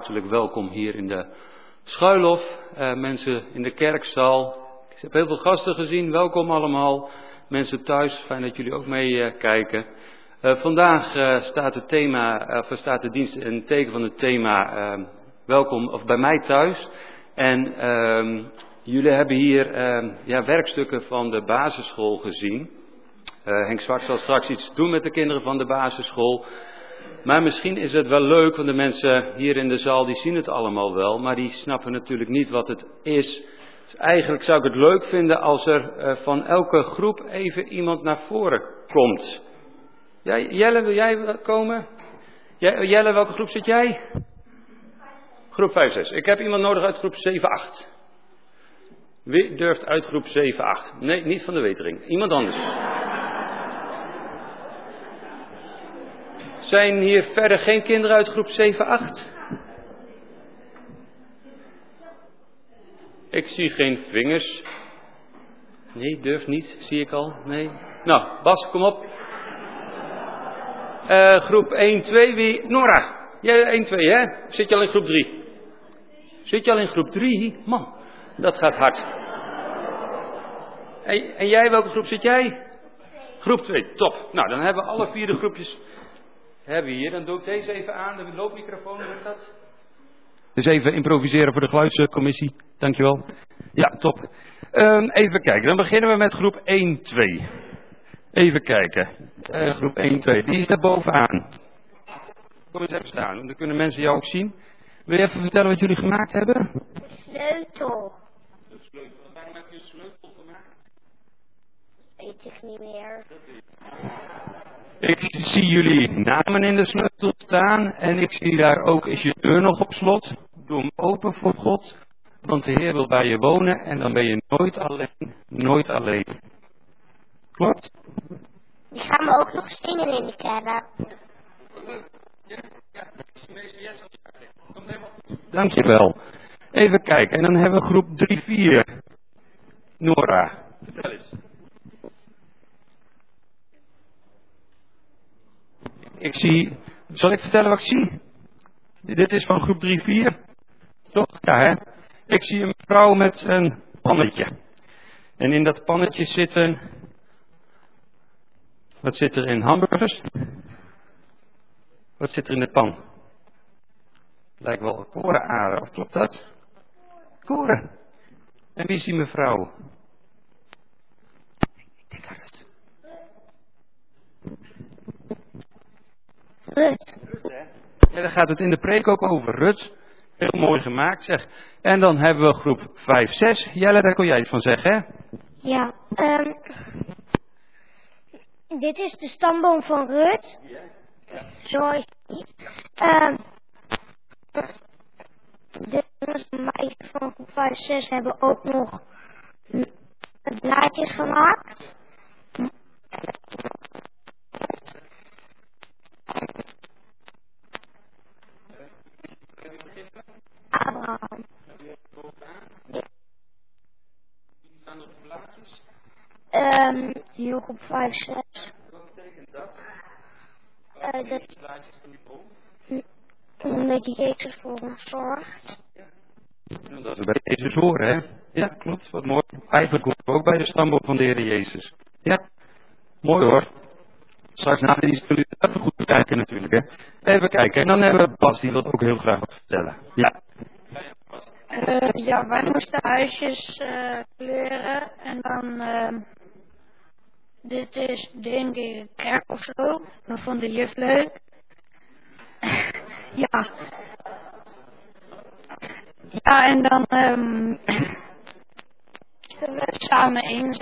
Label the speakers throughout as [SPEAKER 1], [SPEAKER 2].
[SPEAKER 1] hartelijk welkom hier in de Schuilhof. Eh, mensen in de kerkzaal. Ik heb heel veel gasten gezien. Welkom allemaal. Mensen thuis, fijn dat jullie ook meekijken. Eh, eh, vandaag staat, het thema, of staat de dienst in het teken van het thema Welkom of bij mij thuis. En ehm, jullie hebben hier ehm, ja, werkstukken van de basisschool gezien. Henk Zwart zal straks iets doen met de kinderen van de basisschool. Maar misschien is het wel leuk, want de mensen hier in de zaal die zien het allemaal wel, maar die snappen natuurlijk niet wat het is. Dus eigenlijk zou ik het leuk vinden als er uh, van elke groep even iemand naar voren komt. Jelle, wil jij komen? Jelle, welke groep zit jij? Groep 5, 6. Ik heb iemand nodig uit groep 7, 8. Wie durft uit groep 7, 8? Nee, niet van de wetering. Iemand anders. Zijn hier verder geen kinderen uit groep 7, 8? Ik zie geen vingers. Nee, durft niet, zie ik al. Nee. Nou, Bas, kom op. Uh, groep 1, 2, wie? Nora. Jij 1, 2, hè? Zit je al in groep 3? Zit je al in groep 3? Man, dat gaat hard. En, en jij, welke groep zit jij? Groep 2, top. Nou, dan hebben we alle vier de groepjes hebben hier. Dan doe ik deze even aan, de loopmicrofoon, wordt dat? Dus even improviseren voor de geluidscommissie. Dankjewel. Ja, top. Um, even kijken, dan beginnen we met groep 1, 2. Even kijken. Uh, groep 1, 2. Die is daar bovenaan. Kom eens even staan, dan kunnen mensen jou ook zien. Wil je even vertellen wat jullie gemaakt hebben?
[SPEAKER 2] Sleutel.
[SPEAKER 1] De sleutel. Waarom heb je een sleutel gemaakt?
[SPEAKER 2] Weet ik niet meer.
[SPEAKER 1] Ik zie jullie namen in de sleutel staan en ik zie daar ook, is je deur nog op slot? Doe hem open voor God, want de Heer wil bij je wonen en dan ben je nooit alleen, nooit alleen. Klopt?
[SPEAKER 2] Die gaan we ook nog zingen in de kerk.
[SPEAKER 1] Dankjewel. Even kijken, en dan hebben we groep 3-4. Nora, vertel eens. Ik zie, zal ik vertellen wat ik zie? Dit is van groep 3-4. Toch? Ja, hè? Ik zie een vrouw met een pannetje. En in dat pannetje zitten. Wat zit er in hamburgers? Wat zit er in de pan? Lijkt wel korenaren, of klopt dat? Koren. En wie is die mevrouw? Ik denk aan het.
[SPEAKER 2] Rut.
[SPEAKER 1] Ja, daar gaat het in de preek ook over. Rut, heel mooi gemaakt zeg. En dan hebben we groep 5, 6. Jelle, daar kon jij iets van zeggen, hè?
[SPEAKER 2] Ja, um, dit is de stamboom van Rut. Zo is het. Um, de jongens en meisjes van groep 5, 6 hebben ook nog blaadjes gemaakt. Abraham. Um, hier op 5, 6.
[SPEAKER 1] Wat betekent dat?
[SPEAKER 2] Uh, dat,
[SPEAKER 1] Plaatjes die
[SPEAKER 2] omdat Jezus voor ons zorgt.
[SPEAKER 1] Dat we bij Jezus horen, hè? Ja, klopt. Wat mooi. Eigenlijk ook bij de stamboom van de Heer Jezus. Ja, mooi hoor. Straks na kunnen jullie even goed bekijken natuurlijk, hè? Even kijken. En dan hebben we Bas, die wil ook heel graag wat vertellen. Ja.
[SPEAKER 3] Uh, ja, wij moesten huisjes kleuren en dan, uh, dit is denk ik een kerk of zo, dat vond de juf leuk. ja. Ja, en dan um, we samen eens.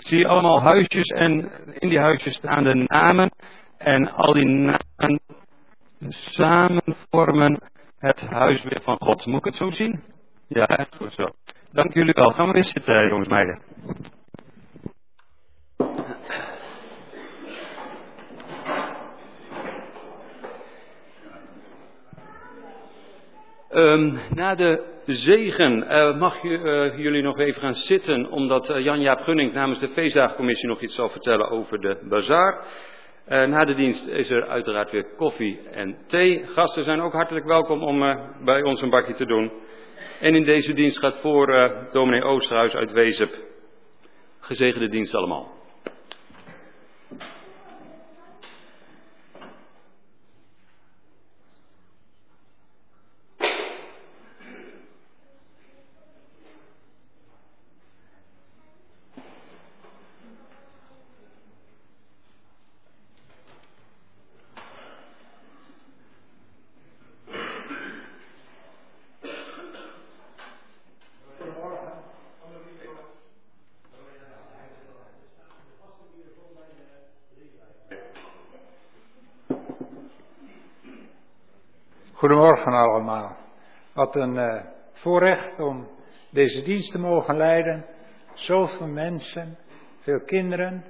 [SPEAKER 1] Zie allemaal huisjes en in die huisjes staan de namen. En al die namen samen vormen het huis weer van God. Moet ik het zo zien? Ja, goed zo. Dank jullie wel. Gaan we weer zitten, jongens meiden. Um, na de zegen uh, mag je, uh, jullie nog even gaan zitten, omdat uh, Jan-Jaap Gunning namens de feestdagencommissie nog iets zal vertellen over de bazaar. na de dienst is er uiteraard weer koffie en thee. Gasten zijn ook hartelijk welkom om bij ons een bakje te doen. En in deze dienst gaat voor dominee Oosterhuis uit Wezep. Gezegende dienst allemaal.
[SPEAKER 4] Goedemorgen allemaal. Wat een uh, voorrecht om deze dienst te mogen leiden. Zoveel mensen, veel kinderen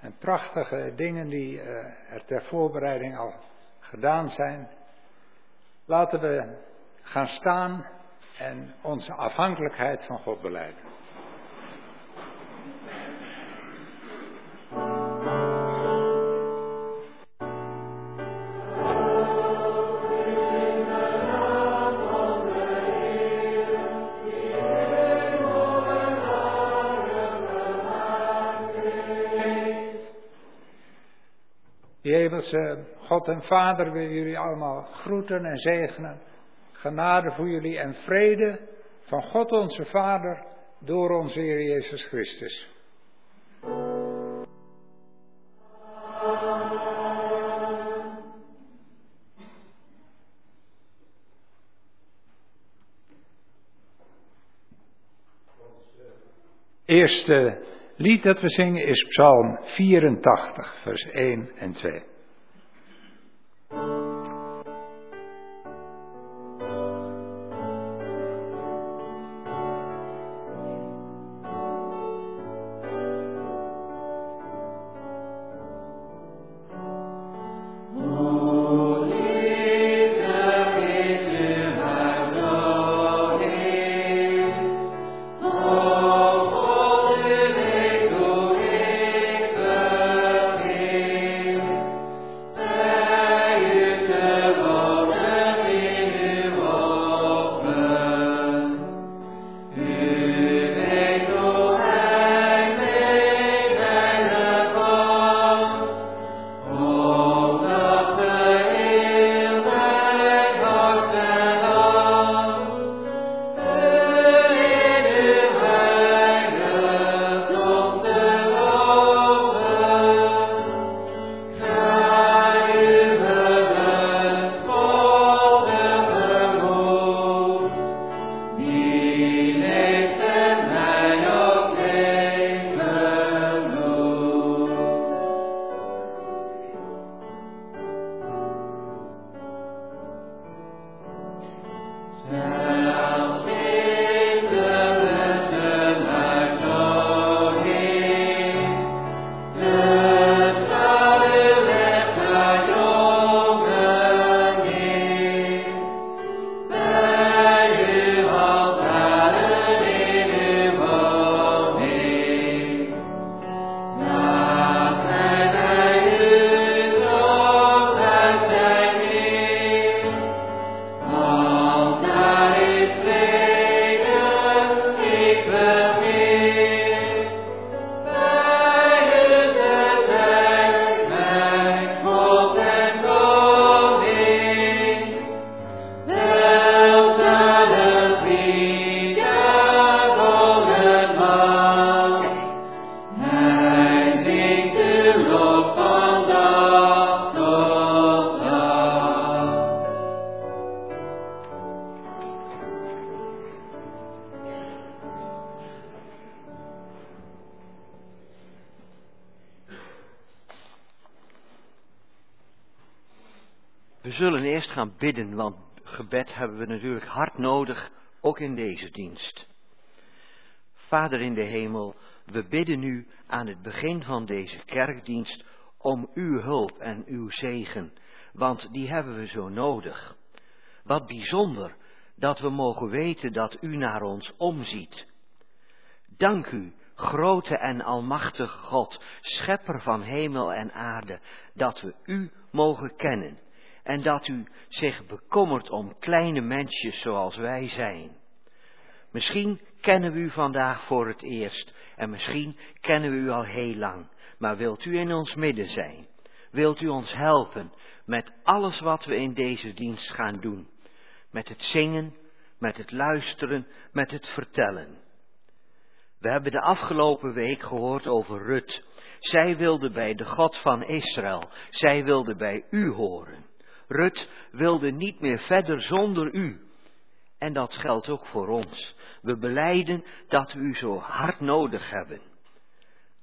[SPEAKER 4] en prachtige dingen die uh, er ter voorbereiding al gedaan zijn. Laten we gaan staan en onze afhankelijkheid van God beleiden. God en Vader wil jullie allemaal groeten en zegenen. Genade voor jullie en vrede van God onze Vader door onze Heer Jezus Christus. Eerste lied dat we zingen is Psalm 84, vers 1 en 2.
[SPEAKER 5] Bidden, want gebed hebben we natuurlijk hard nodig, ook in deze dienst. Vader in de hemel, we bidden u aan het begin van deze kerkdienst om uw hulp en uw zegen, want die hebben we zo nodig. Wat bijzonder dat we mogen weten dat u naar ons omziet. Dank u, grote en almachtige God, schepper van hemel en aarde, dat we u mogen kennen en dat u zich bekommert om kleine mensjes zoals wij zijn. Misschien kennen we u vandaag voor het eerst en misschien kennen we u al heel lang, maar wilt u in ons midden zijn? Wilt u ons helpen met alles wat we in deze dienst gaan doen? Met het zingen, met het luisteren, met het vertellen. We hebben de afgelopen week gehoord over Rut. Zij wilde bij de God van Israël. Zij wilde bij u horen. Rut wilde niet meer verder zonder u. En dat geldt ook voor ons. We beleiden dat we u zo hard nodig hebben.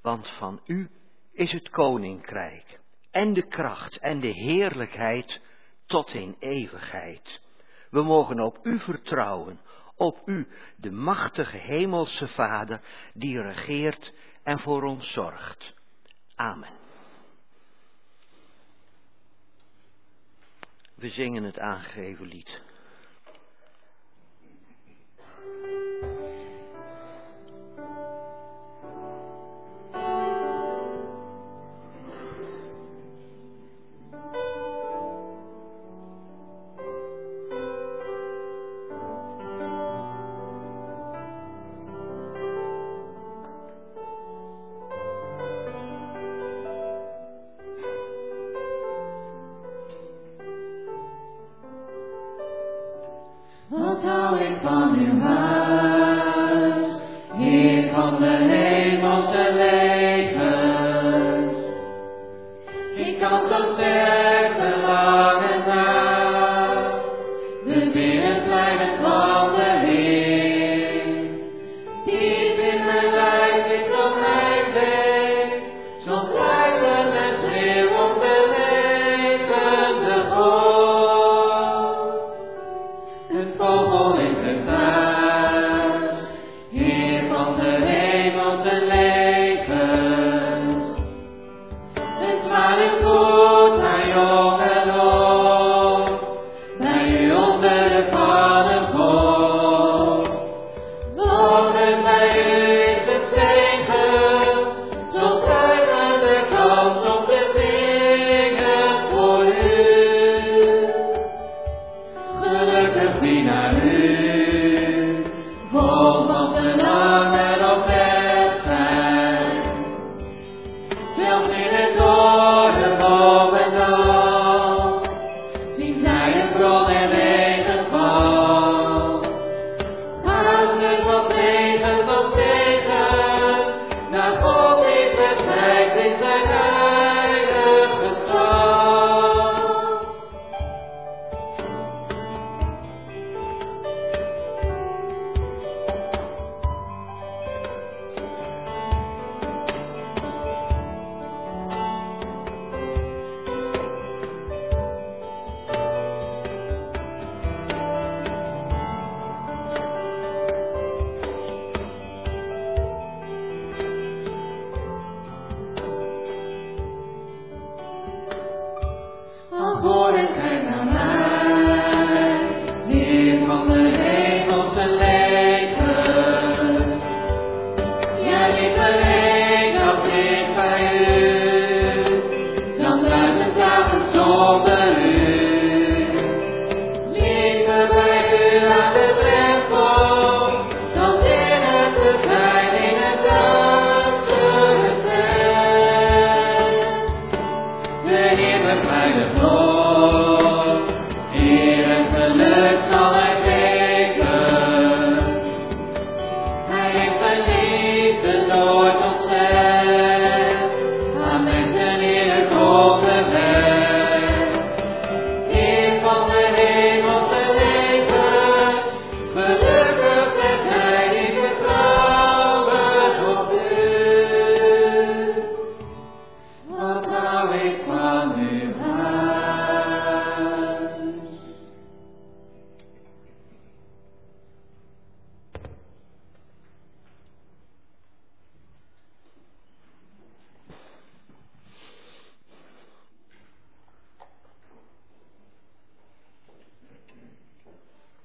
[SPEAKER 5] Want van u is het koninkrijk en de kracht en de heerlijkheid
[SPEAKER 4] tot in eeuwigheid. We mogen op u vertrouwen, op u, de machtige hemelse Vader, die regeert en voor ons zorgt. Amen. We zingen het aangegeven lied.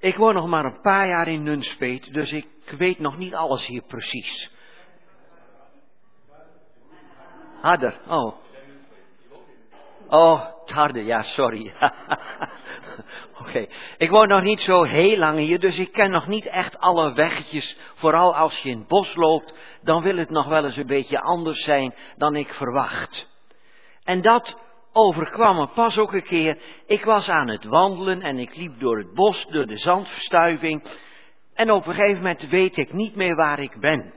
[SPEAKER 5] Ik
[SPEAKER 4] woon nog maar een paar jaar in Nunspeet, dus ik weet nog niet alles hier precies. Harder, oh. Oh, het harde, ja, sorry. Oké, ik woon nog niet zo heel lang hier, dus ik ken nog niet echt alle weggetjes. Vooral als je in het bos loopt, dan wil het nog wel eens een beetje anders zijn dan ik verwacht. En dat overkwam me pas ook een keer. Ik was aan het wandelen en ik liep door het bos, door de zandverstuiving. En op een gegeven moment weet ik niet meer waar ik ben.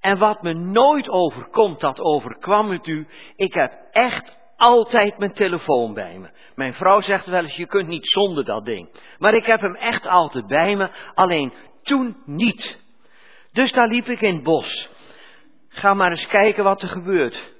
[SPEAKER 4] En wat me nooit overkomt, dat overkwam het u. Ik heb echt altijd mijn telefoon bij me. Mijn vrouw zegt wel eens, je kunt niet zonder dat ding. Maar ik heb hem echt altijd bij me, alleen toen niet. Dus daar liep ik in het bos. Ga maar eens kijken wat er gebeurt.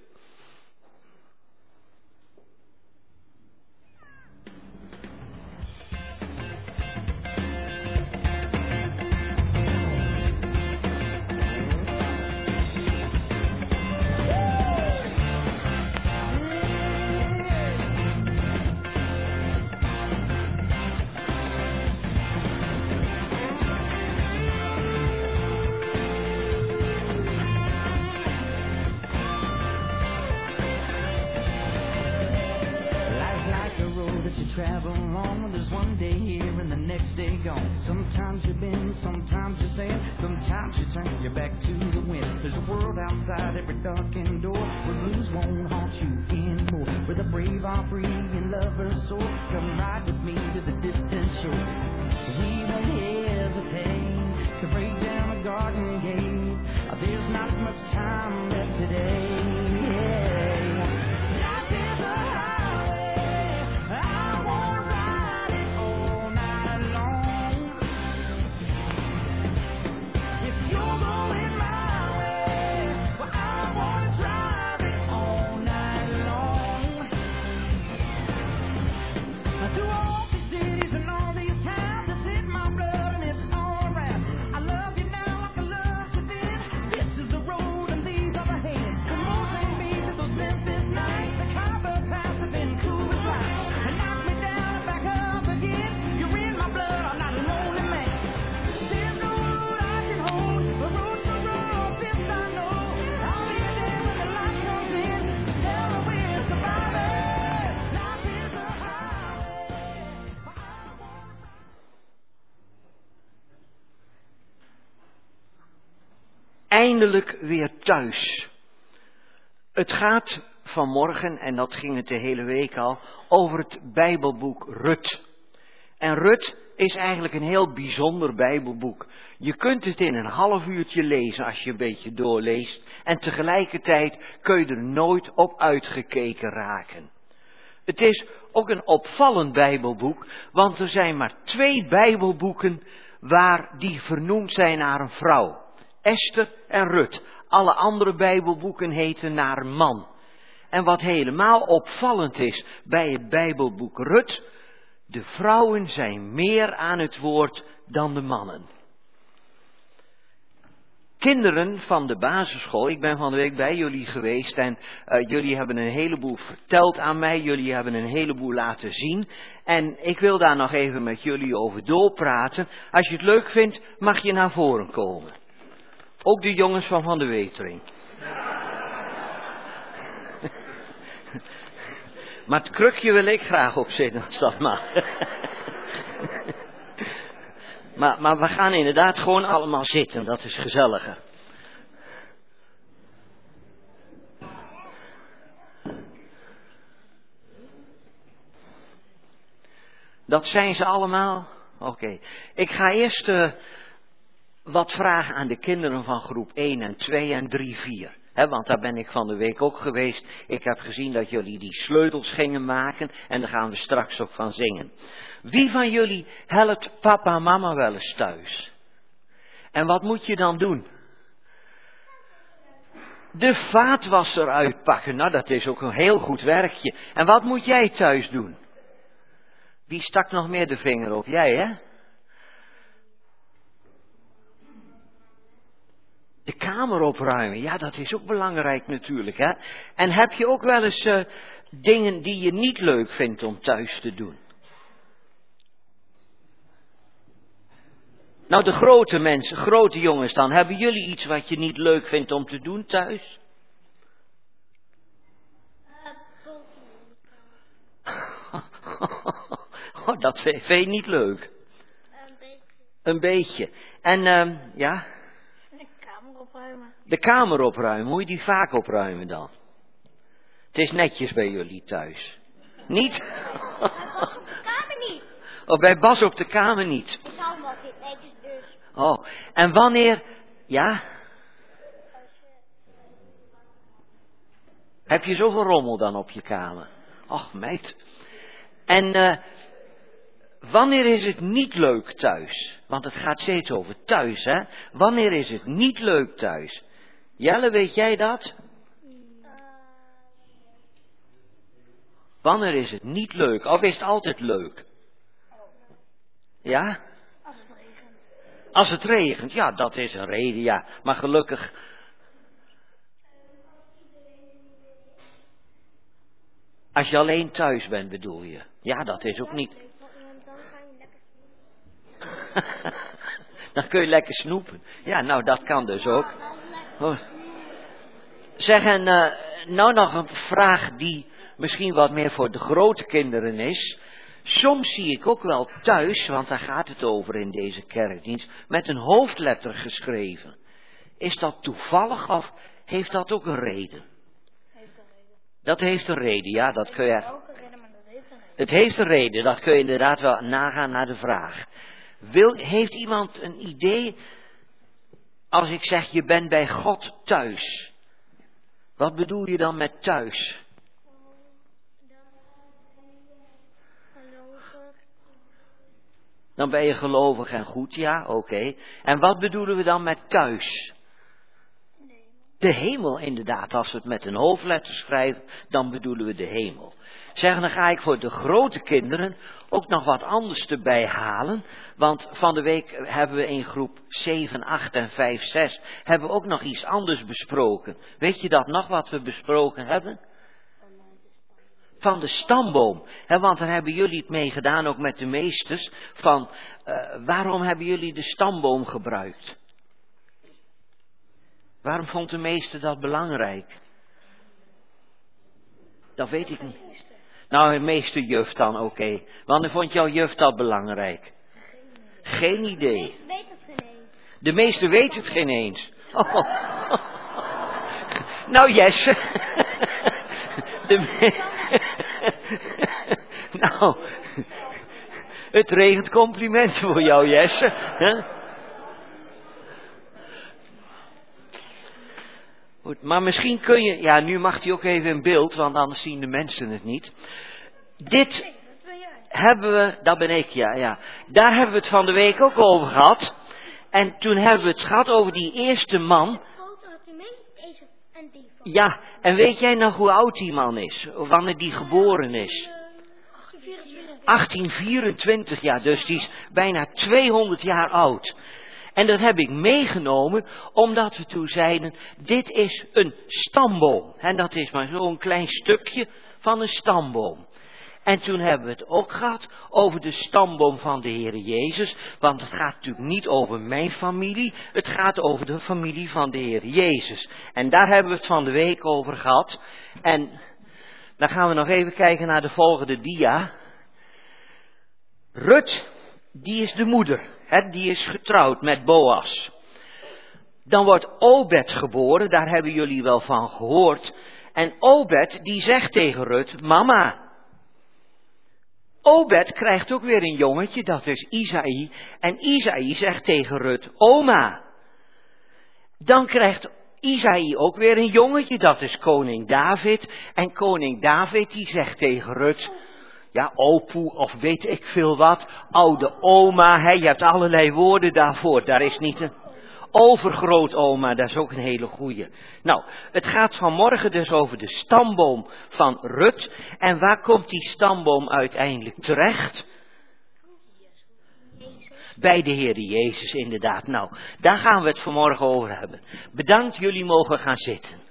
[SPEAKER 5] Eindelijk weer thuis. Het gaat vanmorgen, en dat ging het de hele week al, over het Bijbelboek Rut. En Rut is eigenlijk een heel bijzonder Bijbelboek. Je kunt het in een half uurtje lezen als je een beetje doorleest. En tegelijkertijd kun je er nooit op uitgekeken raken. Het is ook een opvallend Bijbelboek, want er zijn maar twee Bijbelboeken waar die vernoemd zijn naar een vrouw. Esther en Rut. Alle andere Bijbelboeken heten naar man. En wat helemaal opvallend is bij het Bijbelboek Rut, de vrouwen zijn meer aan het woord dan de mannen. Kinderen van de basisschool, ik ben van de week bij jullie geweest en eh, jullie hebben een heleboel verteld aan mij, jullie hebben een heleboel laten zien en ik wil daar nog even met jullie over doorpraten. Als je het leuk vindt, mag je naar voren komen. Ook de jongens van Van de Wetering. Maar het krukje wil ik graag opzitten als dat mag. maar, maar we gaan inderdaad gewoon allemaal zitten, dat is gezelliger. Dat zijn ze allemaal? Oké. Ik ga eerst eh, wat vragen aan de kinderen van groep 1 en 2 en 3, 4. He, want daar ben ik van de week ook geweest. Ik heb gezien dat jullie die sleutels gingen maken en daar gaan we straks ook van zingen. Wie van jullie helpt papa en mama wel eens thuis? En wat moet je dan doen? De vaatwasser uitpakken. Nou, dat is ook een heel goed werkje. En wat moet jij thuis doen? Wie stak nog meer de vinger op? Jij, hè? De kamer opruimen, ja, dat is ook belangrijk natuurlijk. Hè? En heb je ook wel eens uh, dingen die je niet leuk vindt om thuis te doen? Nou, de grote mensen, grote jongens dan, hebben jullie iets wat je niet leuk vindt om te doen thuis? Oh, dat vind je niet leuk.
[SPEAKER 6] Een beetje
[SPEAKER 5] Een beetje. En, uh, ja?
[SPEAKER 6] De kamer opruimen.
[SPEAKER 5] De kamer opruimen, moet je die vaak opruimen dan? Het is netjes bij jullie thuis. Niet?
[SPEAKER 6] De kamer niet.
[SPEAKER 5] Oh, bij Bas op de kamer niet.
[SPEAKER 6] Ik hem ook niet netjes dus.
[SPEAKER 5] Oh, en wanneer, ja? Heb je zoveel rommel dan op je kamer? Ach, meid. En uh, wanneer is het niet leuk thuis? Want het gaat steeds over thuis, hè? Wanneer is het niet leuk thuis? Jelle, weet jij dat? Wanneer is het niet leuk? Of is het altijd leuk? Ja?
[SPEAKER 6] Als het regent.
[SPEAKER 5] Als het regent, ja, dat is een reden, ja. Maar gelukkig. Als je alleen thuis bent, bedoel je? Ja, dat is ook niet.
[SPEAKER 6] Dan ga je lekker
[SPEAKER 5] Dan kun je lekker snoepen. Ja, nou, dat kan dus ook. Oh. Zeg, en uh, nou nog een vraag die misschien wat meer voor de grote kinderen is. Soms zie ik ook wel thuis, want daar gaat het over in deze kerkdienst, met een hoofdletter geschreven. Is dat toevallig of heeft dat ook een reden?
[SPEAKER 6] Heeft een reden.
[SPEAKER 5] Dat heeft een reden, ja, dat kun je. Het heeft een reden, dat kun je inderdaad wel nagaan naar de vraag. Heeft iemand een idee als ik zeg je bent bij God thuis? Wat bedoel je dan met thuis? Dan ben je gelovig en goed, ja, oké. En wat bedoelen we dan met thuis? De hemel, inderdaad. Als we het met een hoofdletter schrijven, dan bedoelen we de hemel. Zeggen, dan ga ik voor de grote kinderen ook nog wat anders erbij halen. Want van de week hebben we in groep 7, 8 en 5, 6 hebben we ook nog iets anders besproken. Weet je dat nog wat we besproken hebben? Van de stamboom. Want daar hebben jullie het mee gedaan, ook met de meesters. Van uh, waarom hebben jullie de stamboom gebruikt? Waarom vond de meester dat belangrijk? Dat weet ik niet. Nou, de meester juf dan, oké. Okay. Wanneer vond jouw juf dat belangrijk? Geen idee. De meester weet het geen eens. Oh. Nou, Jesse. De me... nou, het regent complimenten voor jou, Jesse. Goed, maar misschien kun je, ja, nu mag hij ook even in beeld, want anders zien de mensen het niet. Dit hebben we, dat ben ik, ja, ja. Daar hebben we het van de week ook over gehad. En toen hebben we het gehad over die eerste man. Ja, en weet jij nog hoe oud die man is? Wanneer die geboren is? 1824, ja, dus die is bijna 200 jaar oud. En dat heb ik meegenomen omdat we toen zeiden, dit is een stamboom. En dat is maar zo'n klein stukje van een stamboom. En toen hebben we het ook gehad over de stamboom van de Heer Jezus. Want het gaat natuurlijk niet over mijn familie. Het gaat over de familie van de Heer Jezus. En daar hebben we het van de week over gehad. En dan gaan we nog even kijken naar de volgende dia. Rut, die is de moeder. Die is getrouwd met Boas. Dan wordt Obed geboren, daar hebben jullie wel van gehoord. En Obed die zegt tegen Rut, mama. Obed krijgt ook weer een jongetje, dat is Isaï. En Isaï zegt tegen Rut, oma. Dan krijgt Isaï ook weer een jongetje, dat is koning David. En koning David die zegt tegen Rut, ja, opoe of weet ik veel wat, oude oma, hè, je hebt allerlei woorden daarvoor, daar is niet een overgrootoma, dat is ook een hele goeie. Nou, het gaat vanmorgen dus over de stamboom van Rut. En waar komt die stamboom uiteindelijk terecht? Bij de Heer Jezus, inderdaad. Nou, daar gaan we het vanmorgen over hebben. Bedankt, jullie mogen gaan zitten.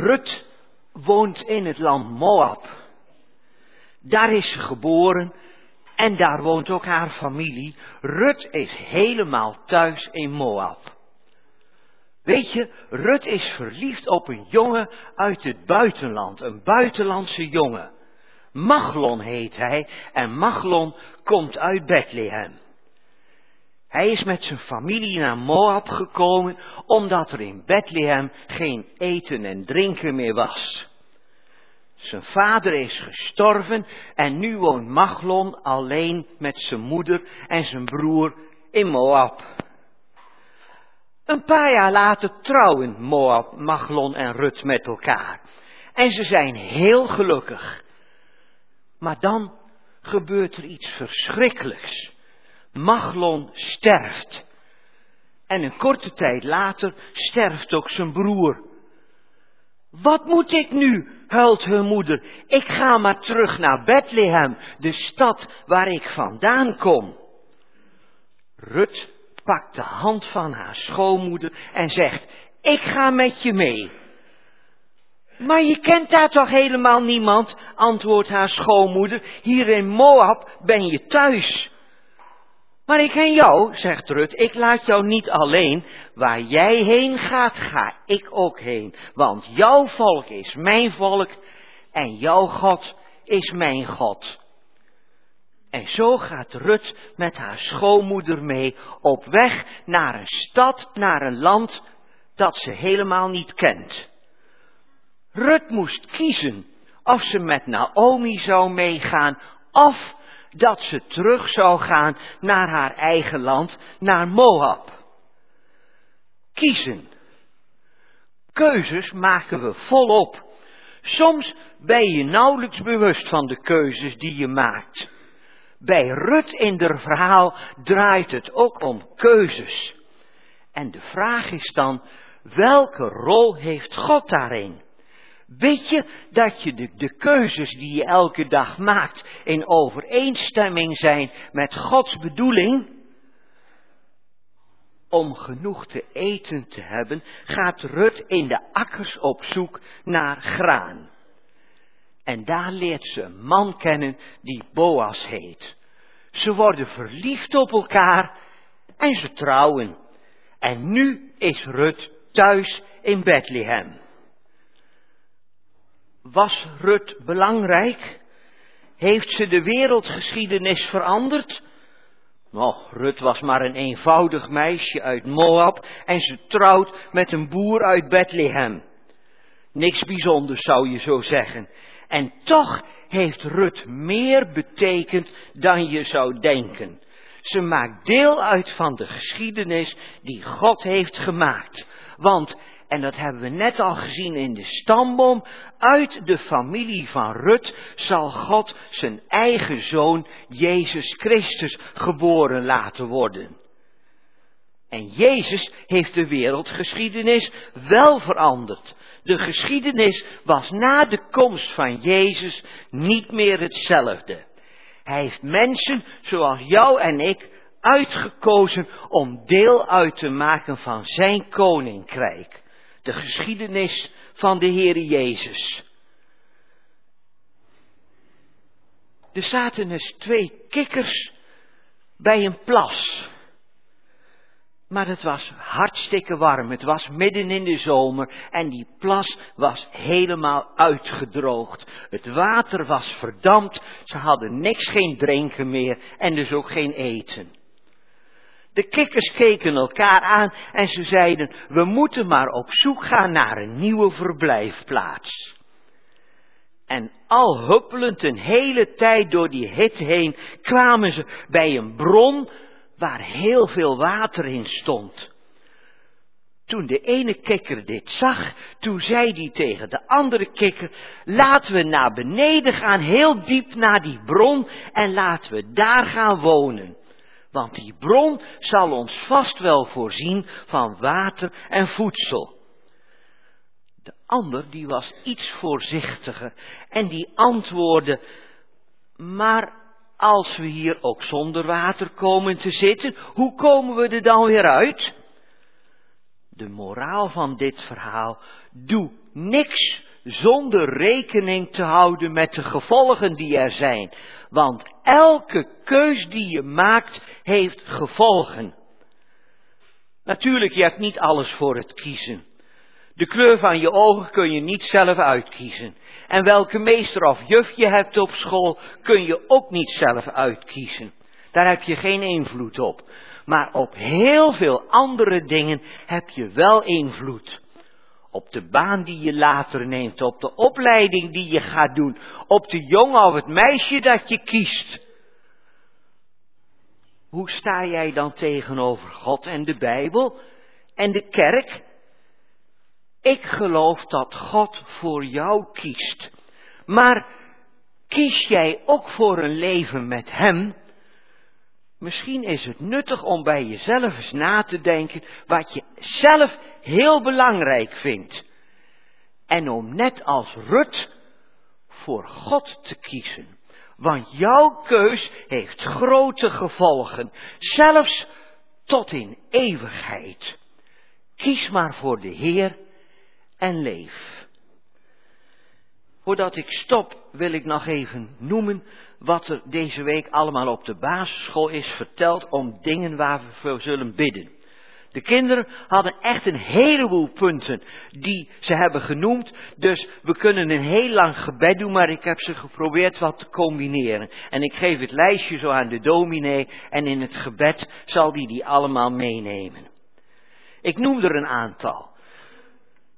[SPEAKER 5] Rut woont in het land Moab. Daar is ze geboren en daar woont ook haar familie. Rut is helemaal thuis in Moab. Weet je, Rut is verliefd op een jongen uit het buitenland, een buitenlandse jongen. Machlon heet hij en Machlon komt uit Bethlehem. Hij is met zijn familie naar Moab gekomen omdat er in Bethlehem geen eten en drinken meer was. Zijn vader is gestorven en nu woont Machlon alleen met zijn moeder en zijn broer in Moab. Een paar jaar later trouwen Moab, Machlon en Rut met elkaar. En ze zijn heel gelukkig. Maar dan gebeurt er iets verschrikkelijks. Machlon sterft. En een korte tijd later sterft ook zijn broer. Wat moet ik nu? huilt hun moeder. Ik ga maar terug naar Bethlehem, de stad waar ik vandaan kom. Rut pakt de hand van haar schoonmoeder en zegt, ik ga met je mee. Maar je kent daar toch helemaal niemand, antwoordt haar schoonmoeder. Hier in Moab ben je thuis. Maar ik ken jou, zegt Rut, ik laat jou niet alleen. Waar jij heen gaat, ga ik ook heen. Want jouw volk is mijn volk en jouw God is mijn God. En zo gaat Rut met haar schoonmoeder mee op weg naar een stad, naar een land dat ze helemaal niet kent. Rut moest kiezen of ze met Naomi zou meegaan of dat ze terug zou gaan naar haar eigen land, naar Moab. Kiezen. Keuzes maken we volop. Soms ben je nauwelijks bewust van de keuzes die je maakt. Bij Rut in de verhaal draait het ook om keuzes. En de vraag is dan, welke rol heeft God daarin? Weet je dat je de, keuzes die je elke dag maakt in overeenstemming zijn met Gods bedoeling? Om genoeg te eten te hebben, gaat Rut in de akkers op zoek naar graan. En daar leert ze een man kennen die Boas heet. Ze worden verliefd op elkaar en ze trouwen. En nu is Rut thuis in Bethlehem. Was Rut belangrijk? Heeft ze de wereldgeschiedenis veranderd? Nou, Rut was maar een eenvoudig meisje uit Moab en ze trouwt met een boer uit Bethlehem. Niks bijzonders zou je zo zeggen. En toch heeft Rut meer betekend dan je zou denken. Ze maakt deel uit van de geschiedenis die God heeft gemaakt. Want, en dat hebben we net al gezien in de stamboom, uit de familie van Rut zal God zijn eigen zoon Jezus Christus geboren laten worden. En Jezus heeft de wereldgeschiedenis wel veranderd. De geschiedenis was na de komst van Jezus niet meer hetzelfde. Hij heeft mensen zoals jou en ik uitgekozen om deel uit te maken van zijn koninkrijk. De geschiedenis van de Heere Jezus. Er zaten dus twee kikkers bij een plas. Maar het was hartstikke warm. Het was midden in de zomer en die plas was helemaal uitgedroogd. Het water was verdampt. Ze hadden niks, geen drinken meer en dus ook geen eten. De kikkers keken elkaar aan en ze zeiden, we moeten maar op zoek gaan naar een nieuwe verblijfplaats. En al huppelend een hele tijd door die hit heen kwamen ze bij een bron waar heel veel water in stond. Toen de ene kikker dit zag, toen zei hij tegen de andere kikker, laten we naar beneden gaan, heel diep naar die bron en laten we daar gaan wonen. Want die bron zal ons vast wel voorzien van water en voedsel. De ander die was iets voorzichtiger en die antwoordde, maar als we hier ook zonder water komen te zitten, hoe komen we er dan weer uit? De moraal van dit verhaal, doe niks zonder rekening te houden met de gevolgen die er zijn. Want elke keus die je maakt, heeft gevolgen. Natuurlijk, je hebt niet alles voor het kiezen. De kleur van je ogen kun je niet zelf uitkiezen. En welke meester of juf je hebt op school kun je ook niet zelf uitkiezen. Daar heb je geen invloed op. Maar op heel veel andere dingen heb je wel invloed. Op de baan die je later neemt, op de opleiding die je gaat doen, op de jongen of het meisje dat je kiest. Hoe sta jij dan tegenover God en de Bijbel en de kerk ik geloof dat God voor jou kiest. Maar kies jij ook voor een leven met Hem? Misschien is het nuttig om bij jezelf eens na te denken wat je zelf heel belangrijk vindt. En om net als Rut voor God te kiezen. Want jouw keus heeft grote gevolgen, zelfs tot in eeuwigheid. Kies maar voor de Heer en leef. Voordat ik stop wil ik nog even noemen wat er deze week allemaal op de basisschool is verteld om dingen waar we voor zullen bidden. De kinderen hadden echt een heleboel punten die ze hebben genoemd. Dus we kunnen een heel lang gebed doen, maar ik heb ze geprobeerd wat te combineren. En ik geef het lijstje zo aan de dominee en in het gebed zal die die allemaal meenemen. Ik noem er een aantal.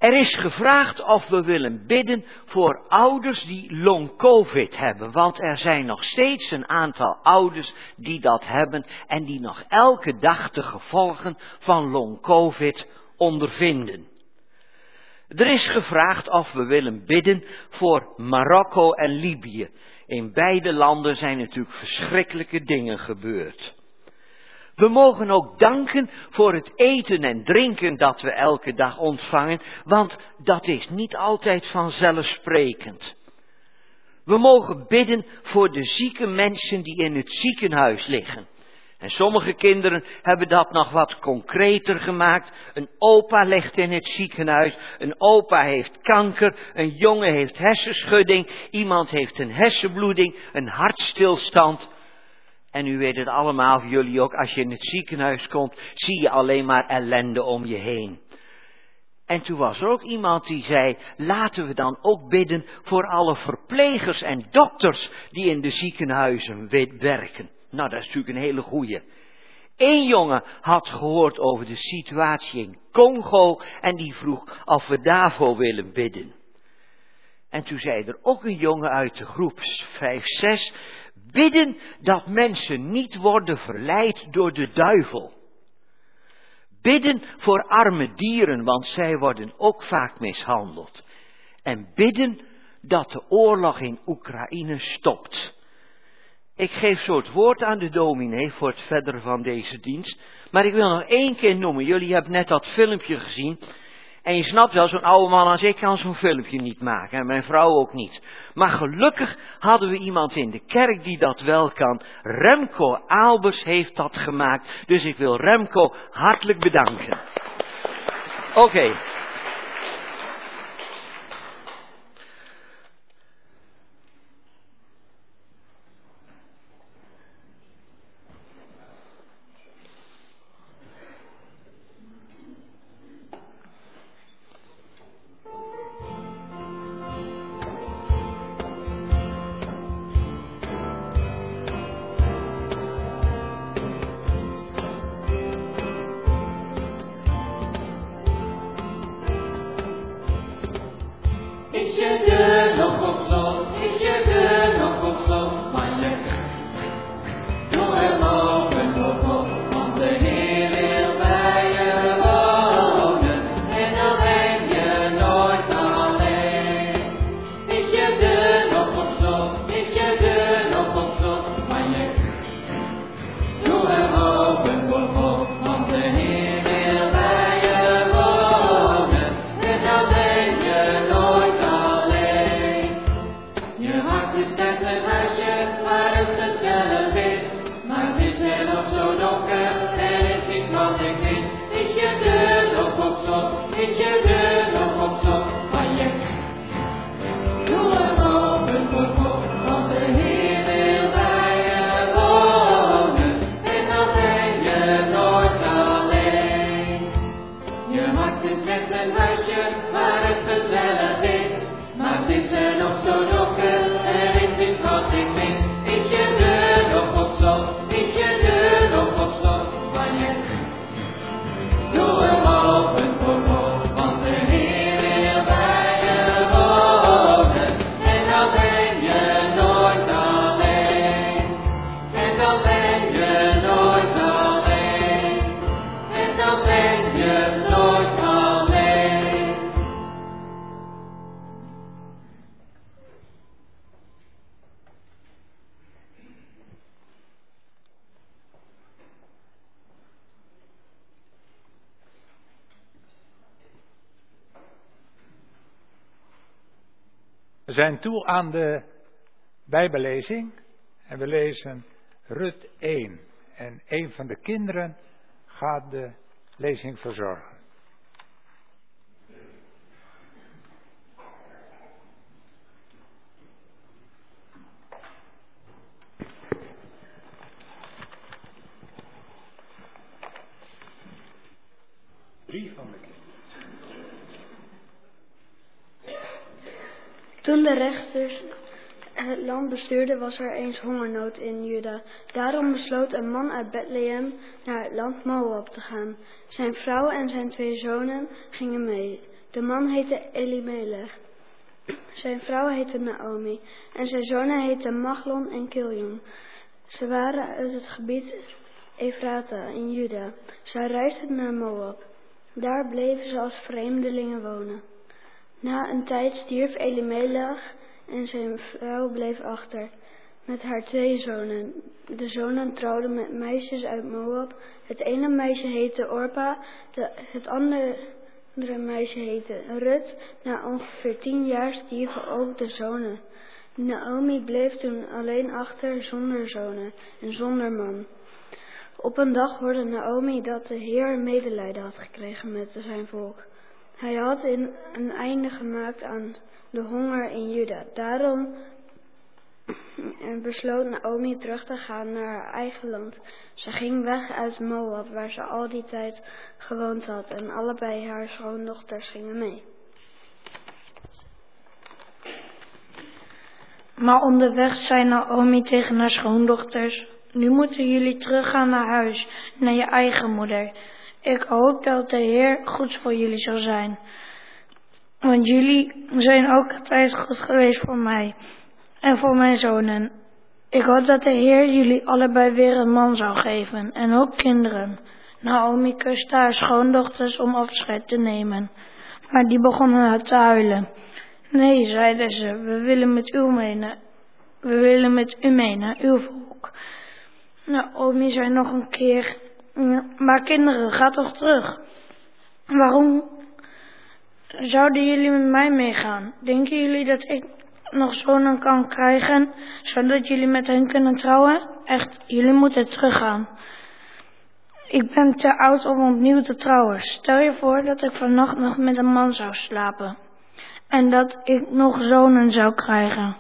[SPEAKER 5] Er is gevraagd of we willen bidden voor ouders die long-covid hebben. Want er zijn nog steeds een aantal ouders die dat hebben en die nog elke dag de gevolgen van long-covid ondervinden. Er is gevraagd of we willen bidden voor Marokko en Libië. In beide landen zijn natuurlijk verschrikkelijke dingen gebeurd. We mogen ook danken voor het eten en drinken dat we elke dag ontvangen, want dat is niet altijd vanzelfsprekend. We mogen bidden voor de zieke mensen die in het ziekenhuis liggen. En sommige kinderen hebben dat nog wat concreter gemaakt. Een opa ligt in het ziekenhuis, een opa heeft kanker, een jongen heeft hersenschudding, iemand heeft een hersenbloeding, een hartstilstand. En u weet het allemaal, jullie ook, als je in het ziekenhuis komt, zie je alleen maar ellende om je heen. En toen was er ook iemand die zei, laten we dan ook bidden voor alle verplegers en dokters die in de ziekenhuizen werken. Nou, dat is natuurlijk een hele goeie. Eén jongen had gehoord over de situatie in Congo en die vroeg of we daarvoor willen bidden. En toen zei er ook een jongen uit de groep 5, 6, Bidden dat mensen niet worden verleid door de duivel. Bidden voor arme dieren, want zij worden ook vaak mishandeld. En bidden dat de oorlog in Oekraïne stopt. Ik geef zo het woord aan de dominee voor het verder van deze dienst. Maar ik wil nog één keer noemen. Jullie hebben net dat filmpje gezien. En je snapt wel, zo'n oude man als ik kan zo'n filmpje niet maken. En mijn vrouw ook niet. Maar gelukkig hadden we iemand in de kerk die dat wel kan. Remco Albers heeft dat gemaakt. Dus ik wil Remco hartelijk bedanken. Oké.
[SPEAKER 7] We zijn toe aan de Bijbellezing en we lezen Rut 1. En een van de kinderen gaat de lezing verzorgen. Drie van de kinderen.
[SPEAKER 8] Toen de rechters het land bestuurden, was er eens hongernood in Juda. Daarom besloot een man uit Bethlehem naar het land Moab te gaan. Zijn vrouw en zijn twee zonen gingen mee. De man heette Elimelech. Zijn vrouw heette Naomi en zijn zonen heten Maglon en Kiljon. Ze waren uit het gebied Efrata in Juda. Zij reisden naar Moab. Daar bleven ze als vreemdelingen wonen. Na een tijd stierf Elimelech en zijn vrouw bleef achter met haar twee zonen. De zonen trouwden met meisjes uit Moab. Het ene meisje heette Orpa, het andere meisje heette Rut. Na ongeveer tien jaar stierven ook de zonen. Naomi bleef toen alleen achter zonder zonen en zonder man. Op een dag hoorde Naomi dat de Heer medelijden had gekregen met zijn volk. Hij had in een einde gemaakt aan de honger in Juda. Daarom besloot Naomi terug te gaan naar haar eigen land. Ze ging weg uit Moab, waar ze al die tijd gewoond had, en allebei haar schoondochters gingen mee.
[SPEAKER 6] Maar onderweg zei Naomi tegen haar schoondochters: Nu moeten jullie teruggaan naar huis, naar je eigen moeder. Ik hoop dat de Heer goed voor jullie zal zijn. Want jullie zijn ook altijd goed geweest voor mij en voor mijn zonen. Ik hoop dat de Heer jullie allebei weer een man zou geven en ook kinderen. Naomi kuste haar schoondochters om afscheid te nemen, maar die begonnen te huilen. Nee, zeiden ze, we willen met u mee we willen met u mee naar uw volk. Naomi zei nog een keer, maar kinderen, ga toch terug. Waarom zouden jullie met mij meegaan? Denken jullie dat ik nog zonen kan krijgen, zodat jullie met hen kunnen trouwen? Echt, jullie moeten teruggaan. Ik ben te oud om opnieuw te trouwen. Stel je voor dat ik vannacht nog met een man zou slapen. En dat ik nog zonen zou krijgen.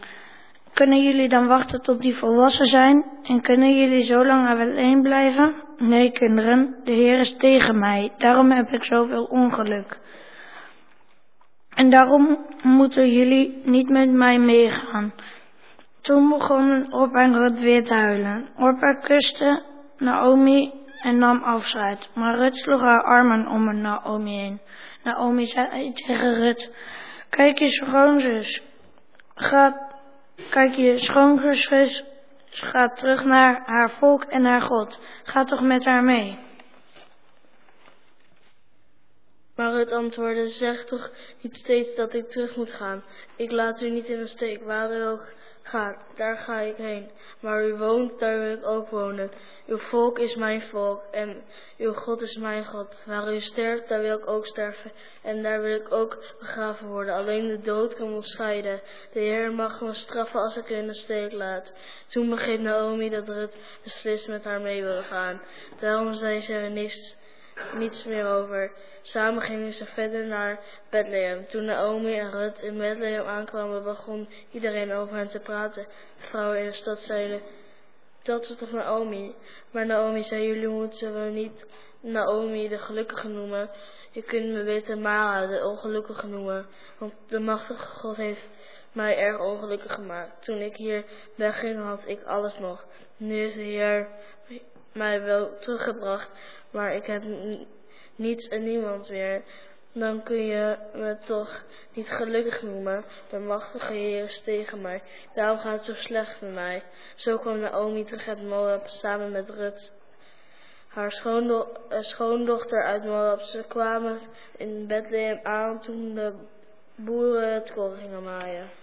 [SPEAKER 6] Kunnen jullie dan wachten tot die volwassen zijn? En kunnen jullie zo lang alleen blijven? Nee, kinderen, de Heer is tegen mij. Daarom heb ik zoveel ongeluk. En daarom moeten jullie niet met mij meegaan. Toen begonnen Orpa en Rut weer te huilen. Orpa kuste Naomi en nam afscheid. Maar Rut sloeg haar armen om Naomi heen. Naomi zei tegen Rut, kijk je schoonzus, ga, kijk je schoonzus gaat terug naar haar volk en naar God. Ga toch met haar mee.
[SPEAKER 9] Maar het antwoordde, zeg toch niet steeds dat ik terug moet gaan. Ik laat u niet in de steek, waar u ook gaat, daar ga ik heen. Waar u woont, daar wil ik ook wonen. Uw volk is mijn volk en uw God is mijn God. Waar u sterft, daar wil ik ook sterven en daar wil ik ook begraven worden. Alleen de dood kan ons scheiden. De Heer mag me straffen als ik u in de steek laat. Toen begreep Naomi dat Rut beslist met haar mee wilde gaan. Daarom zei ze niets niets meer over. Samen gingen ze verder naar Bethlehem. Toen Naomi en Rut in Bethlehem aankwamen, begon iedereen over hen te praten. De vrouwen in de stad zeiden, dat is toch Naomi? Maar Naomi zei, jullie moeten me niet Naomi de gelukkige noemen. Je kunt me beter Mara de ongelukkige noemen. Want de machtige God heeft mij erg ongelukkig gemaakt. Toen ik hier wegging had ik alles nog. Nu is de Heer mij wel teruggebracht, maar ik heb niets en niemand meer. Dan kun je me toch niet gelukkig noemen. De machtige Heer is tegen mij. Daarom gaat het zo slecht met mij. Zo kwam Naomi terug uit Moab samen met Rut. Haar schoondochter, eh, schoondochter uit Moab. Ze kwamen in Bethlehem aan toen de boeren het kool gingen maaien.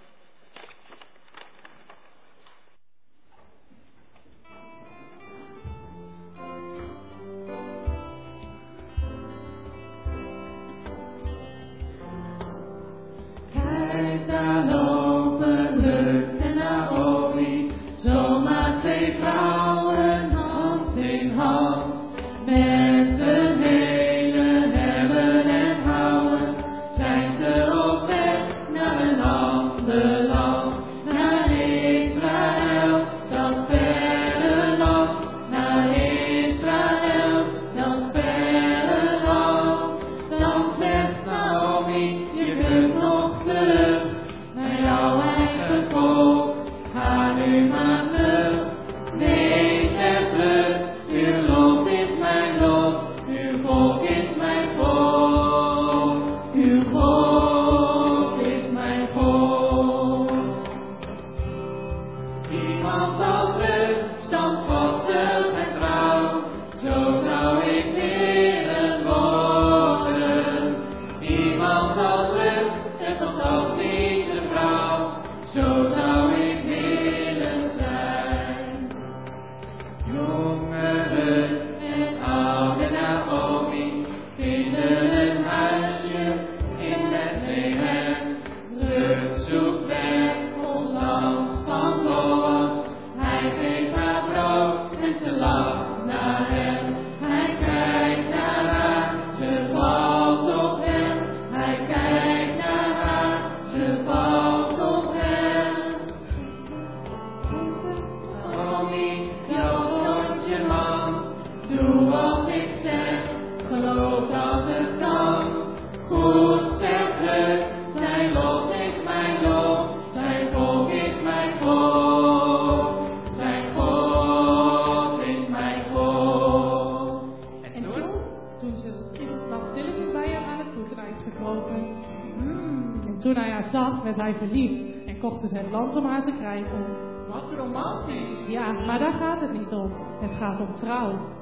[SPEAKER 4] Gaat om trouw.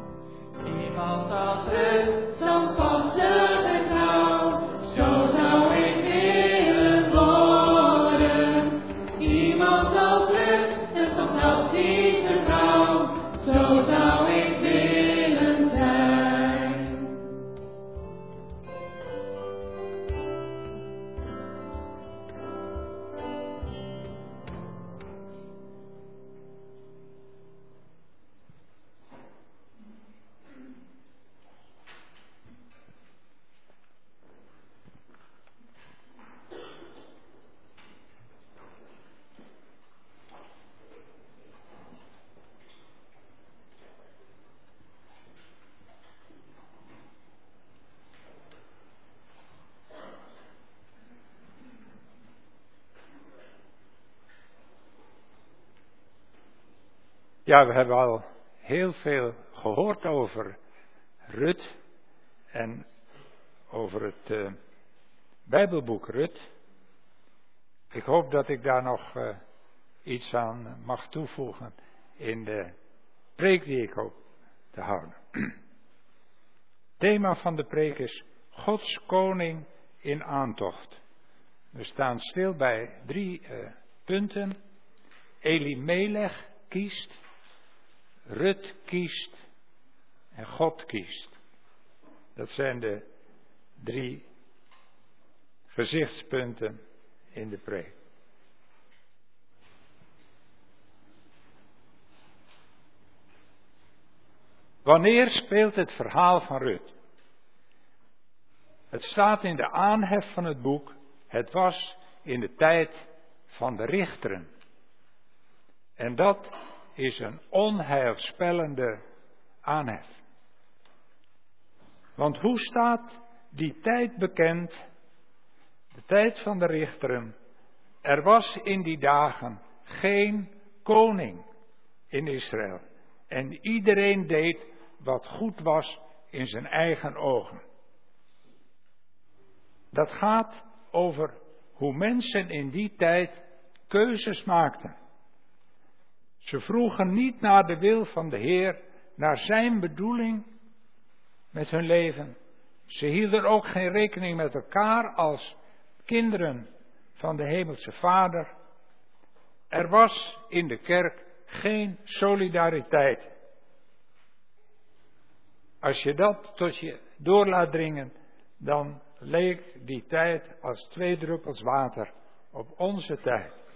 [SPEAKER 7] Ja, we hebben al heel veel gehoord over Rut en over het eh, Bijbelboek Rut. Ik hoop dat ik daar nog eh, iets aan mag toevoegen in de preek die ik hoop te houden. Thema van de preek is Gods koning in aantocht. We staan stil bij drie eh, punten. Elimelech kiest, Rut kiest en God kiest. Dat zijn de drie gezichtspunten in de preek. Wanneer speelt het verhaal van Rut? Het staat in de aanhef van het boek. Het was in de tijd van de richteren. En dat is een onheilspellende aanhef. Want hoe staat die tijd bekend? De tijd van de richteren. Er was in die dagen geen koning in Israël. En iedereen deed wat goed was in zijn eigen ogen. Dat gaat over hoe mensen in die tijd keuzes maakten. Ze vroegen niet naar de wil van de Heer, naar zijn bedoeling met hun leven. Ze hielden ook geen rekening met elkaar als kinderen van de Hemelse Vader. Er was in de kerk geen solidariteit. Als je dat tot je door laat dringen, dan leek die tijd als twee druppels water op onze tijd.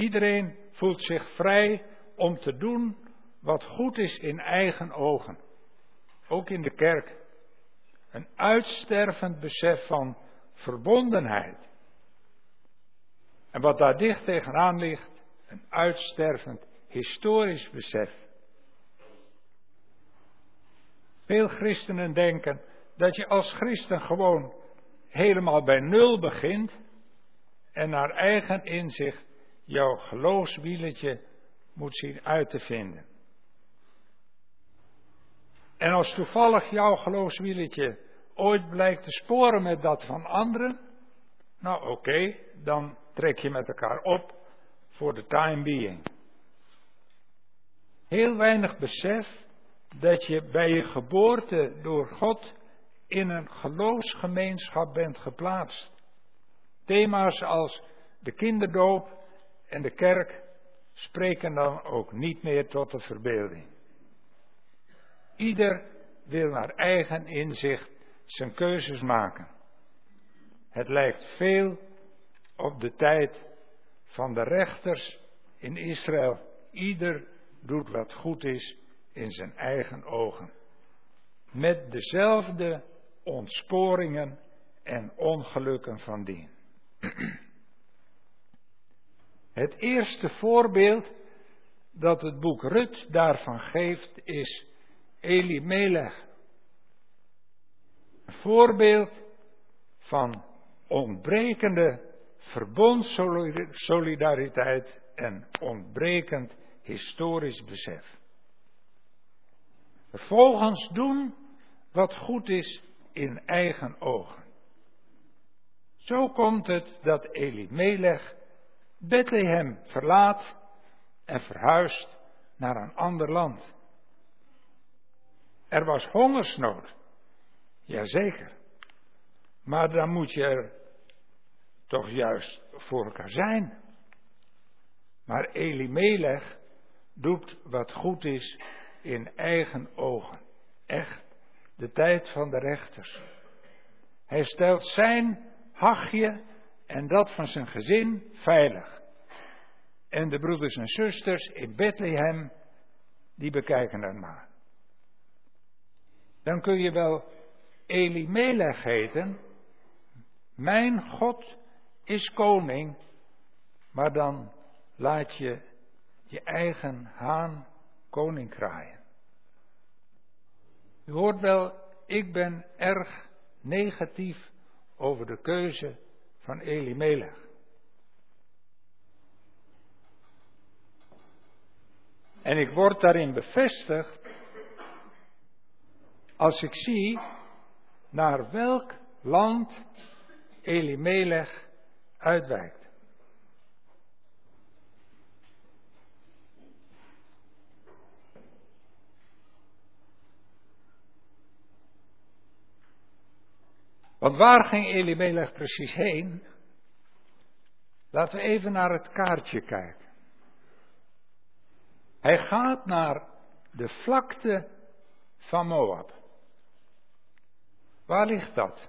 [SPEAKER 7] Iedereen voelt zich vrij om te doen wat goed is in eigen ogen. Ook in de kerk. Een uitstervend besef van verbondenheid. En wat daar dicht tegenaan ligt, een uitstervend historisch besef. Veel christenen denken dat je als christen gewoon helemaal bij nul begint en naar eigen inzicht jouw geloofswieletje moet zien uit te vinden. En als toevallig jouw geloofswieletje ooit blijkt te sporen met dat van anderen, nou oké, dan trek je met elkaar op voor de time being. Heel weinig besef dat je bij je geboorte door God in een geloofsgemeenschap bent geplaatst. Thema's als de kinderdoop en de kerk spreken dan ook niet meer tot de verbeelding. Ieder wil naar eigen inzicht zijn keuzes maken. Het lijkt veel op de tijd van de rechters in Israël. Ieder doet wat goed is in zijn eigen ogen. Met dezelfde ontsporingen en ongelukken van dien. Het eerste voorbeeld dat het boek Rut daarvan geeft is Elimelech. Een voorbeeld van ontbrekende verbondssolidariteit en ontbrekend historisch besef. Vervolgens doen wat goed is in eigen ogen. Zo komt het dat Elimelech Bethlehem verlaat en verhuist naar een ander land. Er was hongersnood. Jazeker. Maar dan moet je er toch juist voor elkaar zijn. Maar Elimelech doet wat goed is in eigen ogen. Echt, de tijd van de rechters. Hij stelt zijn hachje en dat van zijn gezin veilig. En de broeders en zusters in Bethlehem, die bekijken het maar. Dan kun je wel Elimelech heten. Mijn God is koning, maar dan laat je je eigen haan koning kraaien. U hoort wel, ik ben erg negatief over de keuze van Elimelech. En ik word daarin bevestigd als ik zie naar welk land Elimelech uitwijkt. Want waar ging Elimelech precies heen? Laten we even naar het kaartje kijken. Hij gaat naar de vlakte van Moab. Waar ligt dat?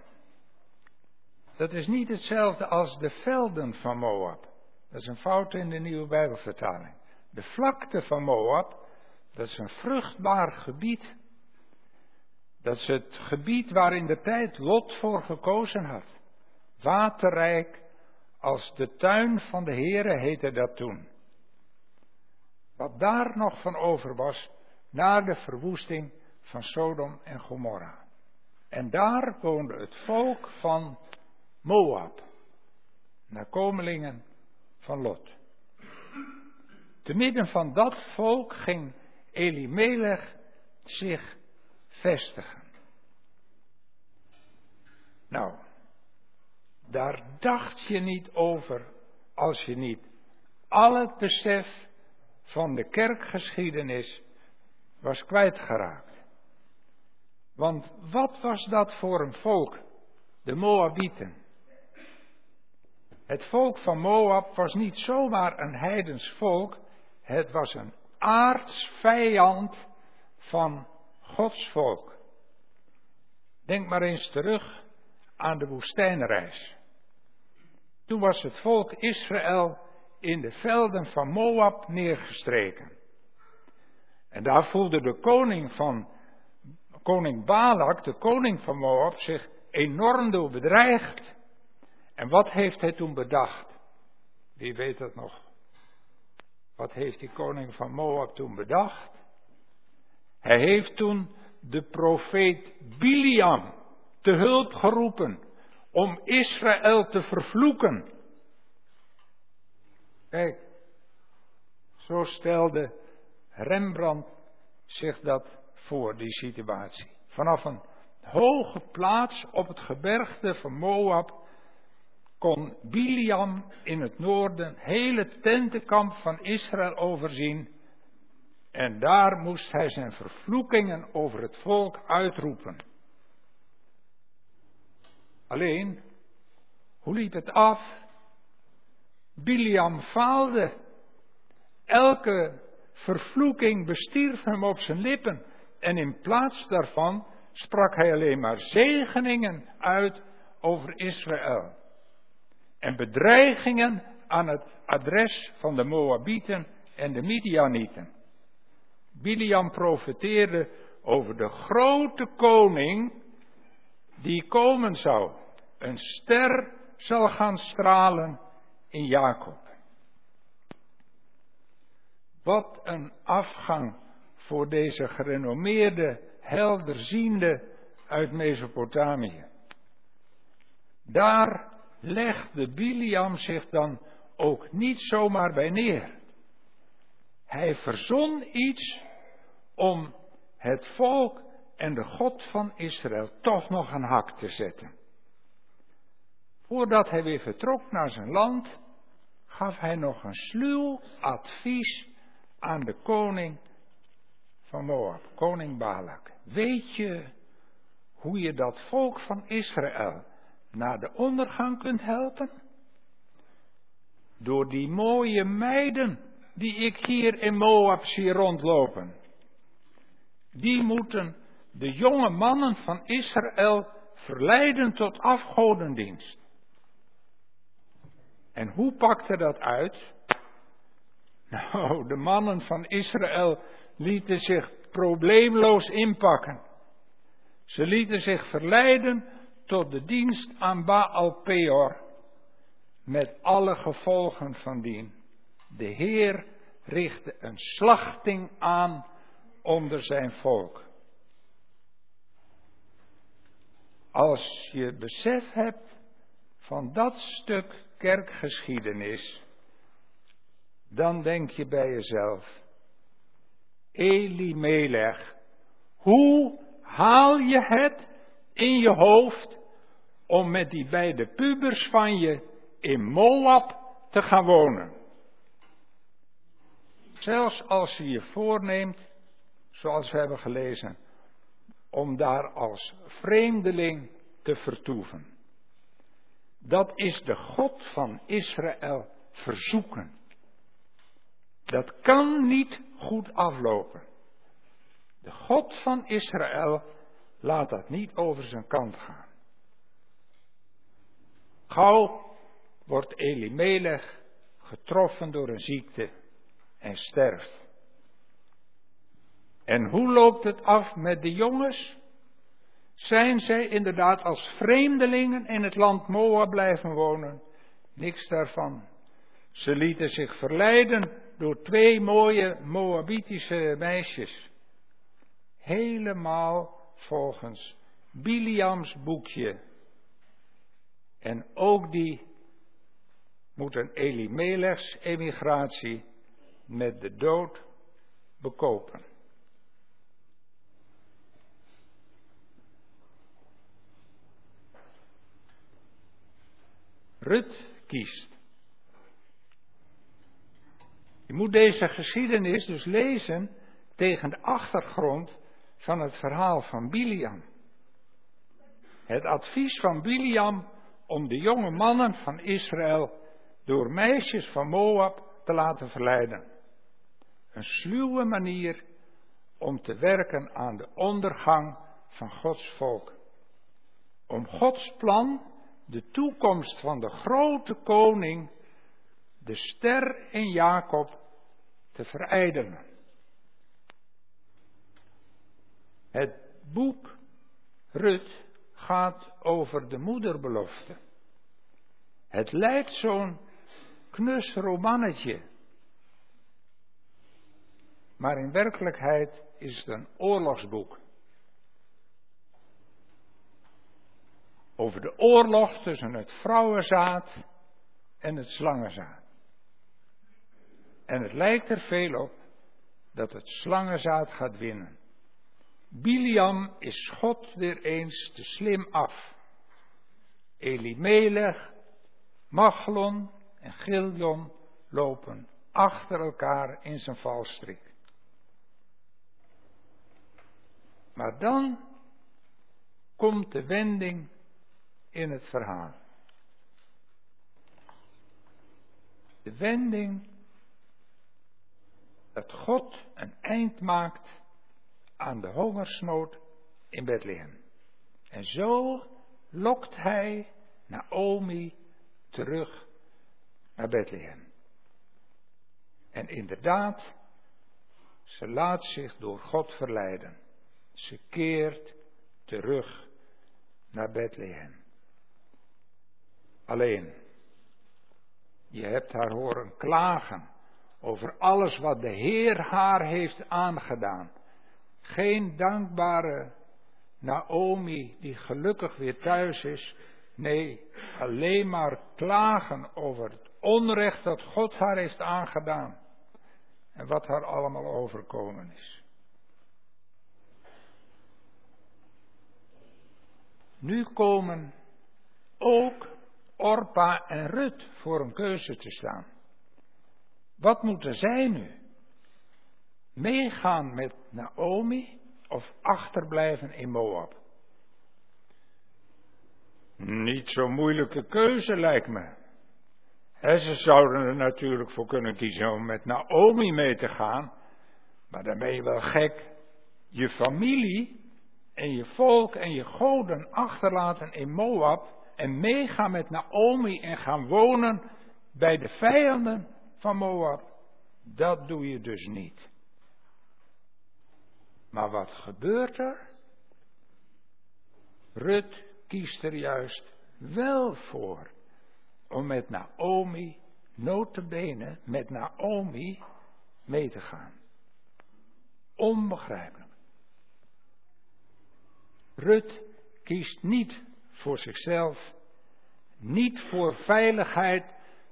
[SPEAKER 7] Dat is niet hetzelfde als de velden van Moab. Dat is een fout in de nieuwe Bijbelvertaling. De vlakte van Moab, dat is een vruchtbaar gebied. Dat is het gebied waar in de tijd Lot voor gekozen had. Waterrijk als de tuin van de Heere heette dat toen. Wat daar nog van over was na de verwoesting van Sodom en Gomorra. En daar woonde het volk van Moab, nakomelingen van Lot. Te midden van dat volk ging Elimelech zich vestigen. Nou, daar dacht je niet over als je niet al het besef van de kerkgeschiedenis was kwijtgeraakt. Want wat was dat voor een volk? De Moabieten. Het volk van Moab was niet zomaar een heidens volk, het was een aardsvijand van Gods volk. Denk maar eens terug aan de woestijnreis. Toen was het volk Israël in de velden van Moab neergestreken. En daar voelde de koning van, koning Balak, de koning van Moab, zich enorm door bedreigd. En wat heeft hij toen bedacht? Wie weet het nog? Wat heeft die koning van Moab toen bedacht? Hij heeft toen de profeet Biliam te hulp geroepen om Israël te vervloeken. Kijk, zo stelde Rembrandt zich dat voor, die situatie. Vanaf een hoge plaats op het gebergte van Moab kon Biliam in het noorden heel het tentenkamp van Israël overzien. En daar moest hij zijn vervloekingen over het volk uitroepen. Alleen, hoe liep het af? Biliam faalde. Elke vervloeking bestierf hem op zijn lippen. En in plaats daarvan sprak hij alleen maar zegeningen uit over Israël. en bedreigingen aan het adres van de Moabieten en de Midianieten. Biliam profeteerde over de grote koning die komen zou. Een ster zal gaan stralen in Jacob. Wat een afgang voor deze gerenommeerde, helderziende uit Mesopotamië. Daar legde Biliam zich dan ook niet zomaar bij neer. Hij verzon iets om het volk en de God van Israël toch nog een hak te zetten. Voordat hij weer vertrok naar zijn land, gaf hij nog een sluw advies aan de koning van Moab, koning Balak. Weet je hoe je dat volk van Israël naar de ondergang kunt helpen? Door die mooie meiden die ik hier in Moab zie rondlopen. Die moeten de jonge mannen van Israël verleiden tot afgodendienst. En hoe pakte dat uit? Nou, de mannen van Israël lieten zich probleemloos inpakken. Ze lieten zich verleiden tot de dienst aan Baal Peor, met alle gevolgen van dien. De Heer richtte een slachting aan onder zijn volk. Als je besef hebt van dat stuk kerkgeschiedenis, dan denk je bij jezelf, Elimelech, hoe haal je het in je hoofd om met die beide pubers van je in Moab te gaan wonen? Zelfs als je je voorneemt, zoals we hebben gelezen, om daar als vreemdeling te vertoeven. Dat is de God van Israël verzoeken. Dat kan niet goed aflopen. De God van Israël laat dat niet over zijn kant gaan. Gauw wordt Elimelech getroffen door een ziekte en sterft. En hoe loopt het af met de jongens? Zijn zij inderdaad als vreemdelingen in het land Moab blijven wonen? Niks daarvan. Ze lieten zich verleiden door twee mooie Moabitische meisjes. Helemaal volgens Biliams boekje. En ook die moeten Elimelechs emigratie met de dood bekopen. Rut kiest. Je moet deze geschiedenis dus lezen tegen de achtergrond van het verhaal van Biliam. Het advies van Biliam om de jonge mannen van Israël door meisjes van Moab te laten verleiden. Een sluwe manier om te werken aan de ondergang van Gods volk. Om Gods plan, de toekomst van de grote koning, de ster in Jacob, te verijdelen. Het boek Rut gaat over de moederbelofte. Het lijkt zo'n knus romannetje. Maar in werkelijkheid is het een oorlogsboek. Over de oorlog tussen het vrouwenzaad en het slangenzaad. En het lijkt er veel op dat het slangenzaad gaat winnen. Biliam is God weer eens te slim af. Elimelech, Machlon en Giljon lopen achter elkaar in zijn valstrik. Maar dan komt de wending in het verhaal. De wending dat God een eind maakt aan de hongersnood in Bethlehem. En zo lokt hij Naomi terug naar Bethlehem. En inderdaad, ze laat zich door God verleiden. Ze keert terug naar Bethlehem. Alleen, je hebt haar horen klagen over alles wat de Heer haar heeft aangedaan. Geen dankbare Naomi die gelukkig weer thuis is. Nee, alleen maar klagen over het onrecht dat God haar heeft aangedaan. En wat haar allemaal overkomen is. Nu komen ook Orpa en Rut voor een keuze te staan. Wat moeten zij nu? Meegaan met Naomi of achterblijven in Moab? Niet zo'n moeilijke keuze lijkt me. ze zouden er natuurlijk voor kunnen kiezen om met Naomi mee te gaan. Maar dan ben je wel gek. Je familie en je volk en je goden achterlaten in Moab en meegaan met Naomi en gaan wonen bij de vijanden van Moab. Dat doe je dus niet. Maar wat gebeurt er? Rut kiest er juist wel voor om met Naomi, notabene met Naomi, mee te gaan. Onbegrijpelijk. Rut kiest niet voor zichzelf, niet voor veiligheid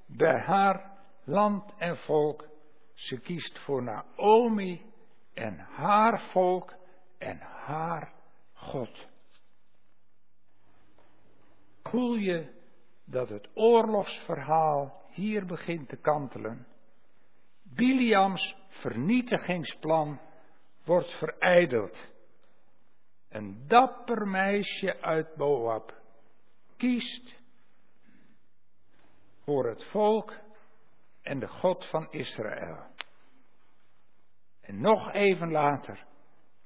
[SPEAKER 7] bij haar land en volk. Ze kiest voor Naomi en haar volk en haar God. Voel je dat het oorlogsverhaal hier begint te kantelen? Biliams vernietigingsplan wordt verijdeld. Een dapper meisje uit Moab kiest voor het volk en de God van Israël. En nog even later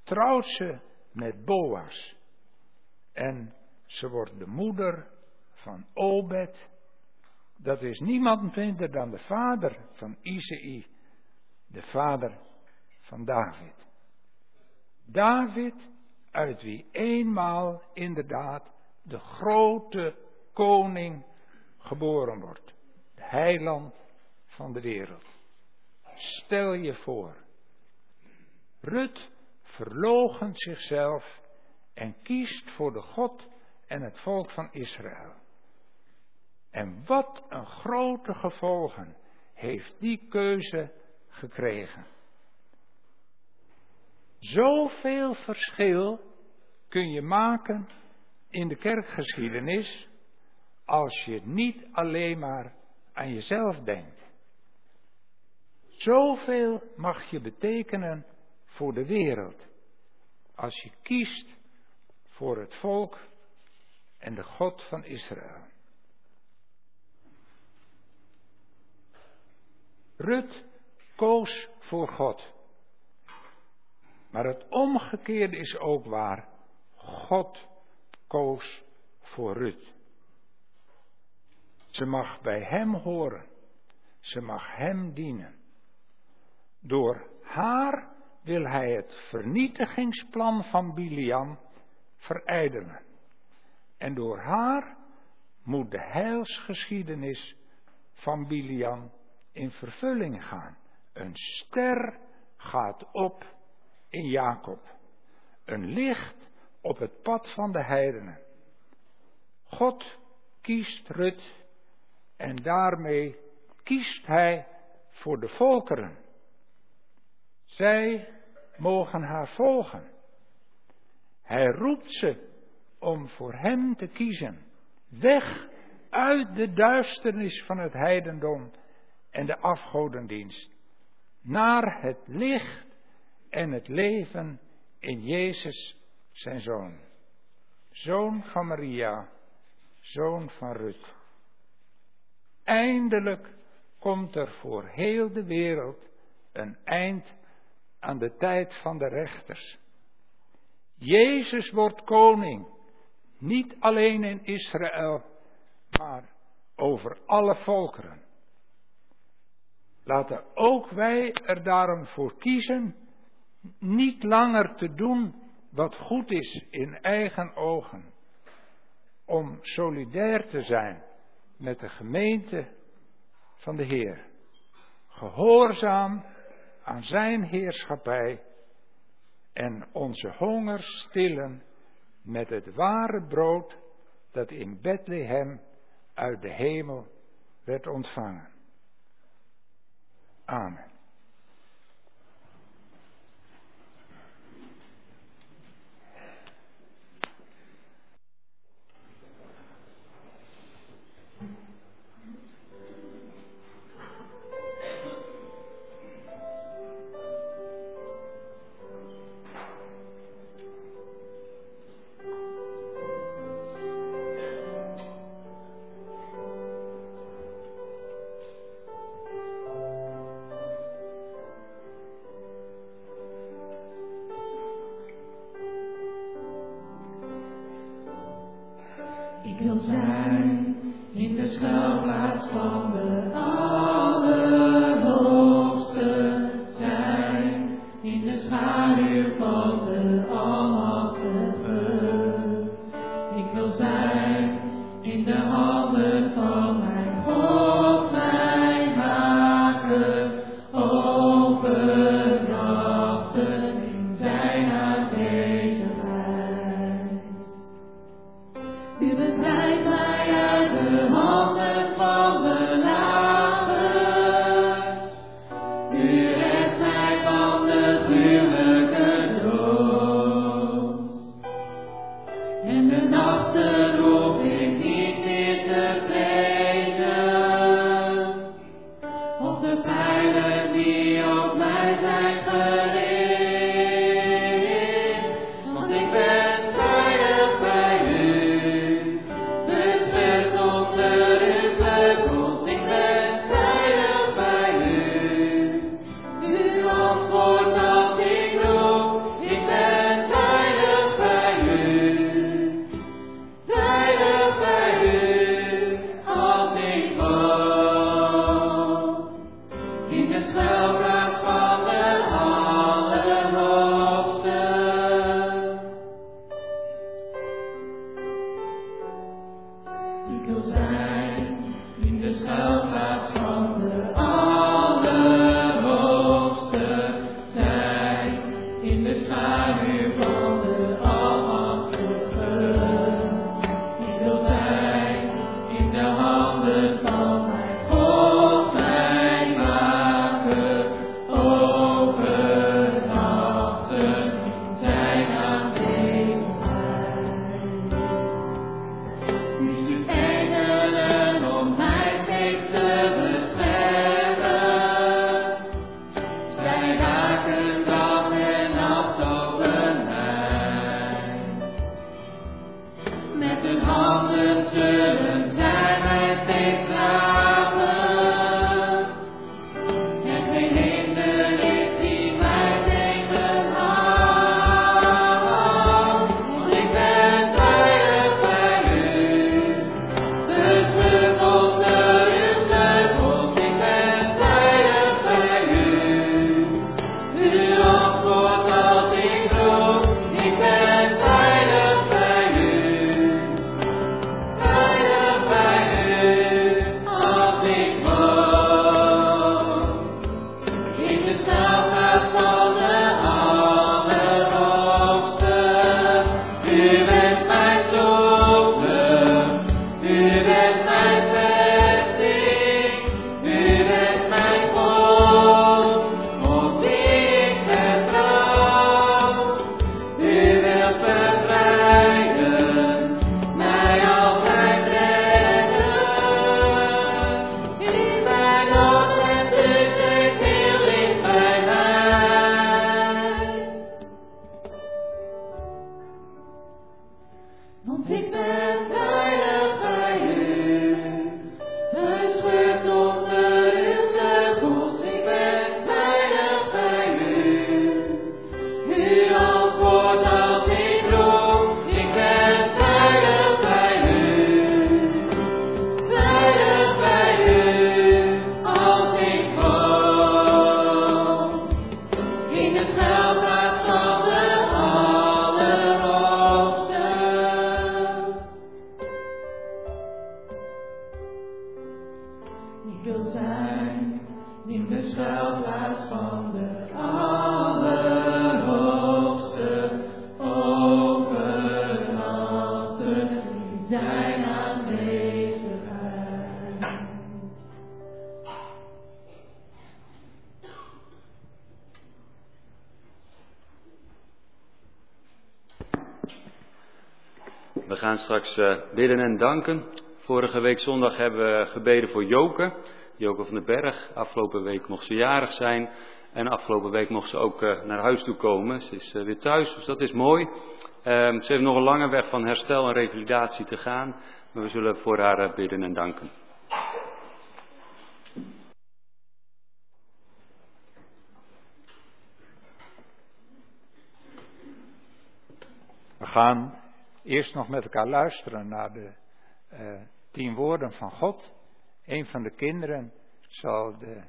[SPEAKER 7] trouwt ze met Boas. En ze wordt de moeder van Obed. Dat is niemand minder dan de vader van Isaï, de vader van David. David, uit wie eenmaal inderdaad de grote koning geboren wordt. De heiland van de wereld. Stel je voor. Rut verloochent zichzelf en kiest voor de God en het volk van Israël. En wat een grote gevolgen heeft die keuze gekregen. Zoveel verschil kun je maken in de kerkgeschiedenis als je niet alleen maar aan jezelf denkt. Zoveel mag je betekenen voor de wereld als je kiest voor het volk en de God van Israël. Rut koos voor God. Maar het omgekeerde is ook waar. God koos voor Rut. Ze mag bij Hem horen. Ze mag Hem dienen. Door haar wil Hij het vernietigingsplan van Biliam verijdelen. En door haar moet de heilsgeschiedenis van Biliam in vervulling gaan. Een ster gaat op in Jacob. Een licht op het pad van de heidenen. God kiest Rut en daarmee kiest hij voor de volkeren. Zij mogen haar volgen. Hij roept ze om voor hem te kiezen. Weg uit de duisternis van het heidendom en de afgodendienst. Naar het licht en het leven in Jezus zijn zoon. Zoon van Maria, zoon van Rut. Eindelijk komt er voor heel de wereld een eind aan de tijd van de rechters. Jezus wordt koning, niet alleen in Israël, maar
[SPEAKER 4] over alle volkeren. Laten ook wij er daarom voor kiezen niet langer te doen wat goed is in eigen ogen, om solidair te zijn met de gemeente van de Heer, gehoorzaam aan Zijn heerschappij en onze honger stillen met het ware brood dat in Bethlehem uit de hemel werd ontvangen. Amen.
[SPEAKER 1] Straks uh, bidden en danken. Vorige week zondag hebben we gebeden voor Joke, Joke van den Berg. Afgelopen week mocht ze jarig zijn. En afgelopen week mocht ze ook uh, naar huis toe komen. Ze is uh, weer thuis, dus dat is mooi. Um, ze heeft nog een lange weg van herstel en revalidatie te gaan. Maar we zullen voor haar bidden en danken.
[SPEAKER 7] We gaan eerst nog met elkaar luisteren naar de uh, tien woorden van God. Een van de kinderen zal de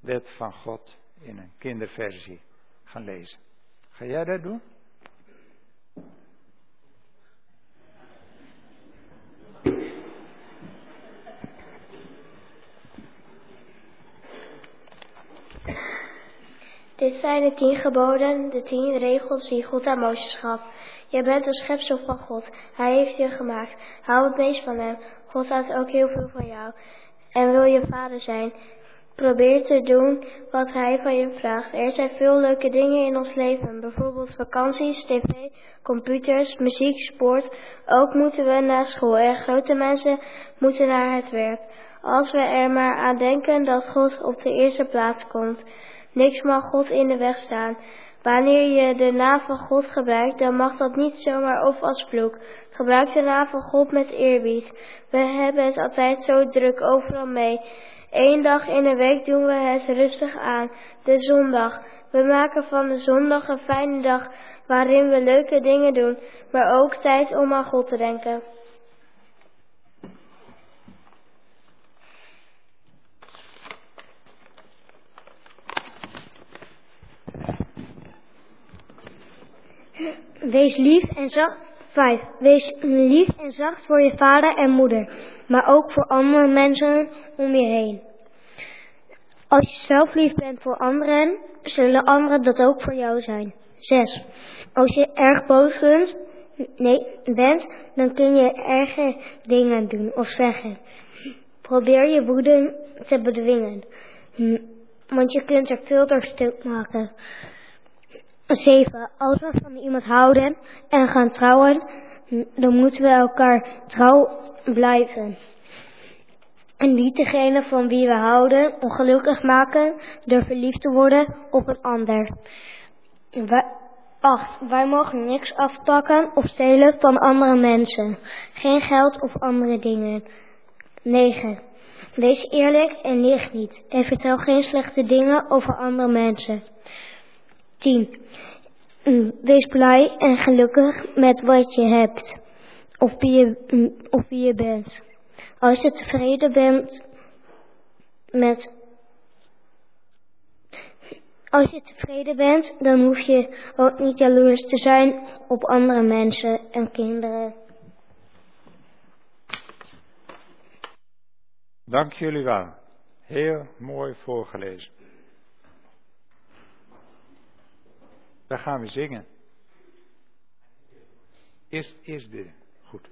[SPEAKER 7] wet van God in een kinderversie gaan lezen. Ga jij dat doen?
[SPEAKER 10] Dit zijn de tien geboden, de tien regels die God aan Mozes gaf. Jij bent een schepsel van God. Hij heeft je gemaakt. Hou het meest van hem. God houdt ook heel veel van jou. En wil je vader zijn. Probeer te doen wat hij van je vraagt. Er zijn veel leuke dingen in ons leven. Bijvoorbeeld vakanties, tv, computers, muziek, sport. Ook moeten we naar school. En grote mensen moeten naar het werk. Als we er maar aan denken dat God op de eerste plaats komt. Niks mag God in de weg staan. Wanneer je de naam van God gebruikt, dan mag dat niet zomaar of als vloek. Gebruik de naam van God met eerbied. We hebben het altijd zo druk overal mee. Eén dag in de week doen we het rustig aan, de zondag. We maken van de zondag een fijne dag waarin we leuke dingen doen, maar ook tijd om aan God te denken.
[SPEAKER 2] Wees lief en zacht. 5. Wees lief en zacht voor je vader en moeder, maar ook voor andere mensen om je heen. Als je zelf lief bent voor anderen, zullen anderen dat ook voor jou zijn. 6. Als je erg boos bent, nee, bent, dan kun je erge dingen doen of zeggen. Probeer je woede te bedwingen, want je kunt er veel door stuk maken. 7. Als we van iemand houden en gaan trouwen, dan moeten we elkaar trouw blijven. En niet degene van wie we houden ongelukkig maken door verliefd te worden op een ander. 8. Wij mogen niks afpakken of stelen van andere mensen. Geen geld of andere dingen. 9. Wees eerlijk en lieg niet. En vertel geen slechte dingen over andere mensen. 10. Wees blij en gelukkig met wat je hebt. Of wie je, of wie je bent. Als je tevreden bent met. Als je tevreden bent, dan hoef je ook niet jaloers te zijn op andere mensen en kinderen.
[SPEAKER 7] Dank jullie wel. Heel mooi voorgelezen. Dan gaan we zingen. Eerst, eerst bidden. Goed.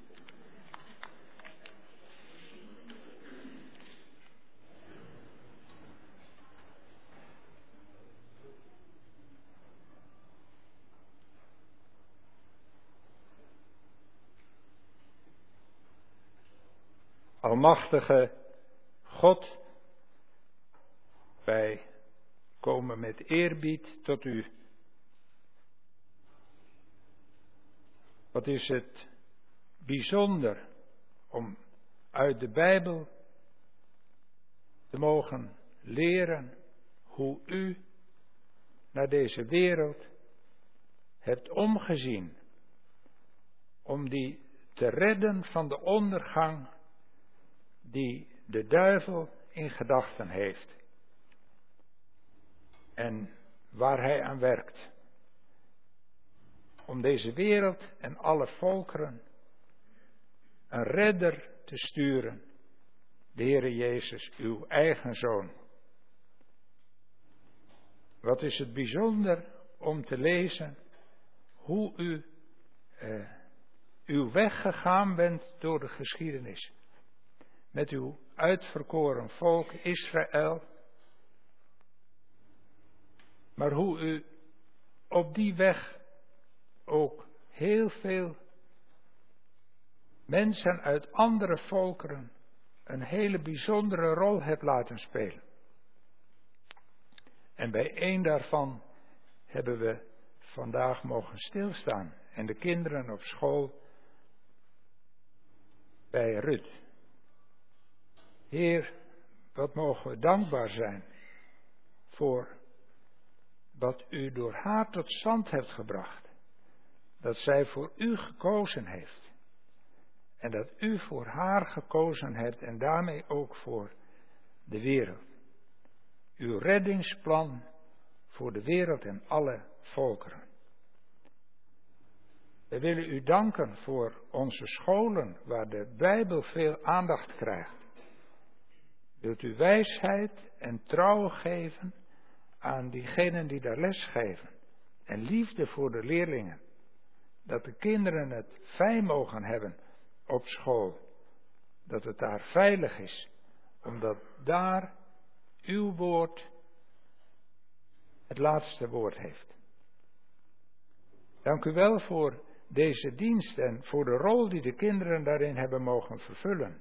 [SPEAKER 7] Almachtige God, wij komen met eerbied tot u. Wat is het bijzonder om uit de Bijbel te mogen leren hoe u naar deze wereld hebt omgezien om die te redden van de ondergang die de duivel in gedachten heeft en waar hij aan werkt om deze wereld en alle volkeren een redder te sturen, de Heere Jezus, uw eigen Zoon. Wat is het bijzonder om te lezen hoe u uh, uw weg gegaan bent door de geschiedenis. Met uw uitverkoren volk Israël. Maar hoe u op die weg ook heel veel mensen uit andere volkeren een hele bijzondere rol hebt laten spelen. En bij één daarvan hebben we vandaag mogen stilstaan. En de kinderen op school bij Rut. Heer, wat mogen we dankbaar zijn voor wat u door haar tot stand hebt gebracht. Dat zij voor u gekozen heeft. En dat u voor haar gekozen hebt en daarmee ook voor de wereld. Uw reddingsplan voor de wereld en alle volkeren. We willen u danken voor onze scholen waar de Bijbel veel aandacht krijgt. Wilt u wijsheid en trouw geven aan diegenen die daar les geven en liefde voor de leerlingen. Dat de kinderen het fijn mogen hebben op school. Dat het daar veilig is, omdat daar uw woord het laatste woord heeft. Dank u wel voor deze dienst en voor de rol die de kinderen daarin hebben mogen vervullen.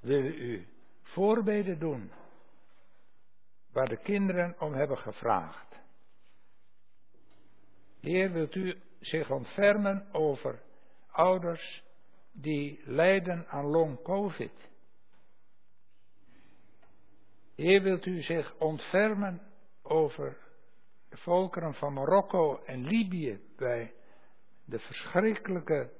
[SPEAKER 7] Wil u voorbeden doen waar de kinderen om hebben gevraagd? Heer, wilt u zich ontfermen over ouders die lijden aan long-covid? Heer, wilt u zich ontfermen over de volkeren van Marokko en Libië bij de verschrikkelijke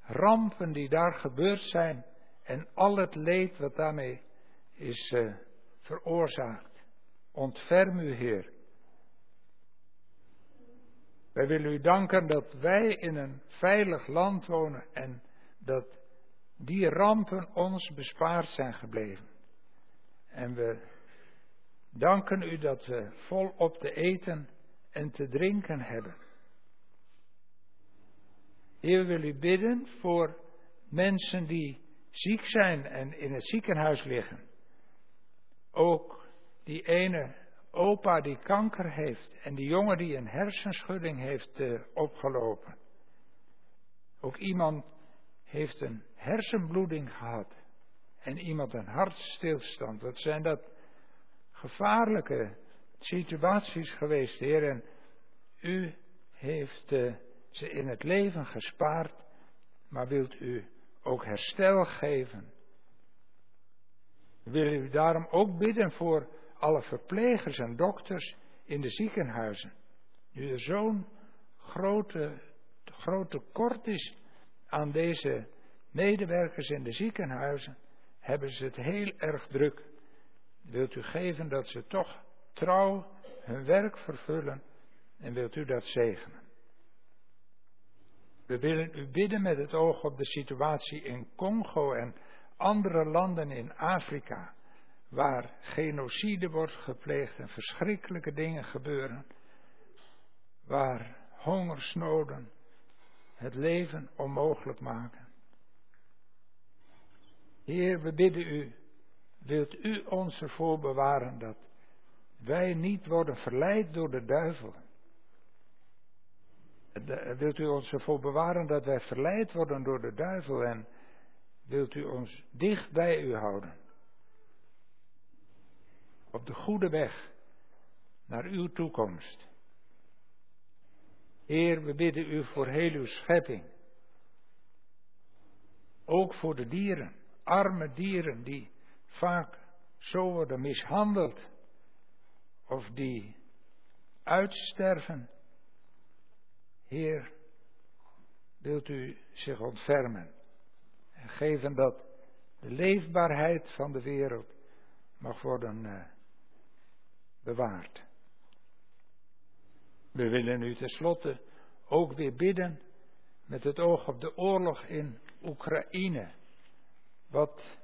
[SPEAKER 7] rampen die daar gebeurd zijn en al het leed wat daarmee is uh, veroorzaakt. Ontferm u, Heer. Wij willen u danken dat wij in een veilig land wonen en dat die rampen ons bespaard zijn gebleven. En we danken u dat we volop te eten en te drinken hebben. Heer, we willen u bidden voor mensen die ziek zijn en in het ziekenhuis liggen. Ook die ene opa die kanker heeft en die jongen die een hersenschudding heeft uh, opgelopen. Ook iemand heeft een hersenbloeding gehad en iemand een hartstilstand. Wat zijn dat gevaarlijke situaties geweest, Heer. En u heeft uh, ze in het leven gespaard, maar wilt u ook herstel geven. Willen u daarom ook bidden voor alle verplegers en dokters in de ziekenhuizen. Nu er zo'n grote, groot tekort is aan deze medewerkers in de ziekenhuizen, hebben ze het heel erg druk. Wilt u geven dat ze toch trouw hun werk vervullen en wilt u dat zegenen? We willen u bidden met het oog op de situatie in Congo en andere landen in Afrika, waar genocide wordt gepleegd en verschrikkelijke dingen gebeuren, waar hongersnoden het leven onmogelijk maken. Heer, we bidden u, wilt u ons ervoor bewaren dat wij niet worden verleid door de duivel wilt u ons ervoor bewaren dat wij verleid worden door de duivel en wilt u ons dicht bij u houden? Op de goede weg naar uw toekomst. Heer, we bidden u voor heel uw schepping. Ook voor de dieren, arme dieren die vaak zo worden mishandeld of die uitsterven Heer, wilt u zich ontfermen en geven dat de leefbaarheid van de wereld mag worden bewaard. We willen u tenslotte ook weer bidden met het oog op de oorlog in Oekraïne. Wat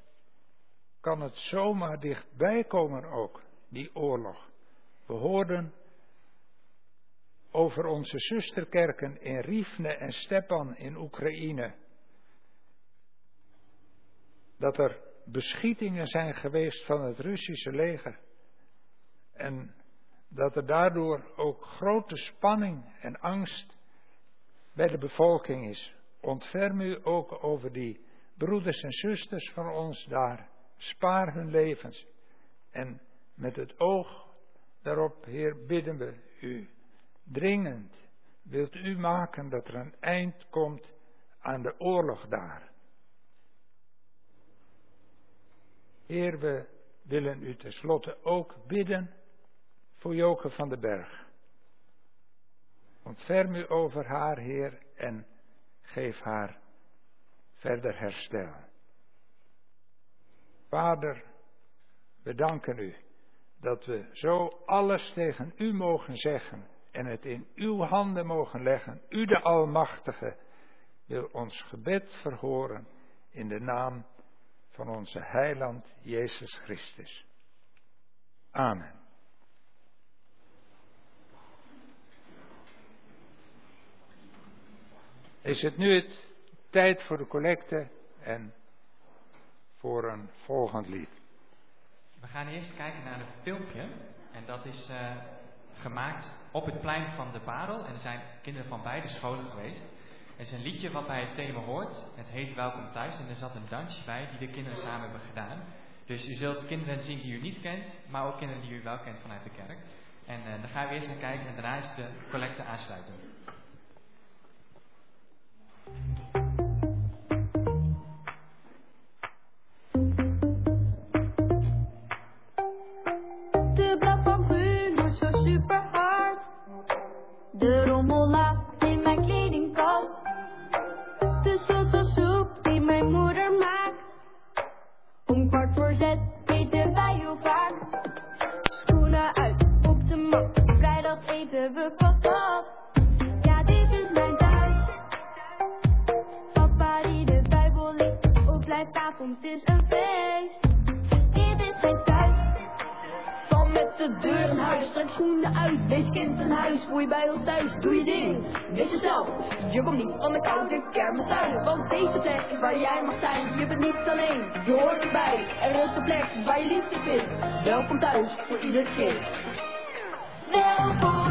[SPEAKER 7] kan het zomaar dichtbij komen ook, die oorlog? We hoorden over onze zusterkerken in Rivne en Stepan in Oekraïne. Dat er beschietingen zijn geweest van het Russische leger. En dat er daardoor ook grote spanning en angst bij de bevolking is. Ontferm u ook over die broeders en zusters van ons daar. Spaar hun levens. En met het oog daarop, Heer, bidden we u dringend. Wilt u maken dat er een eind komt aan de oorlog daar? Heer, we willen u tenslotte ook bidden voor Joke van den Berg. Ontferm u over haar, Heer, en geef haar verder herstel. Vader, we danken u dat we zo alles tegen u mogen zeggen en het in uw handen mogen leggen. U de Almachtige wil ons gebed verhoren in de naam van onze Heiland Jezus Christus. Amen. Is het nu het tijd voor de collecte en voor een volgend lied?
[SPEAKER 11] We gaan eerst kijken naar een filmpje. En dat is uh, gemaakt op het plein van de Parel. En er zijn kinderen van beide scholen geweest. Het is een liedje wat bij het thema hoort. Het heet Welkom Thuis. En er zat een dansje bij die de kinderen samen hebben gedaan. Dus u zult kinderen zien die u niet kent, maar ook kinderen die u wel kent vanuit de kerk. En uh, daar gaan we eerst naar kijken en daarna is de collecte aansluitend.
[SPEAKER 12] De blad van wordt zo super hard. De rommel laat in mijn kledingkast. De soep die mijn moeder maakt. Om kwart voor zes eten wij heel vaak. Schoenen uit op de mat. Vrijdag eten we patat. Lijstavond is een feest. Dit is mijn thuis. Val met de deur in huis, trek schoenen uit. Wees kind een huis, voel je bij ons thuis. Doe je ding, wees jezelf. Je komt niet van de koude kermistuin. Want deze plek is waar jij mag zijn. Je bent niet alleen, je hoort erbij. Er is een plek waar je liefde vindt. Welkom thuis voor ieder kind. Welkom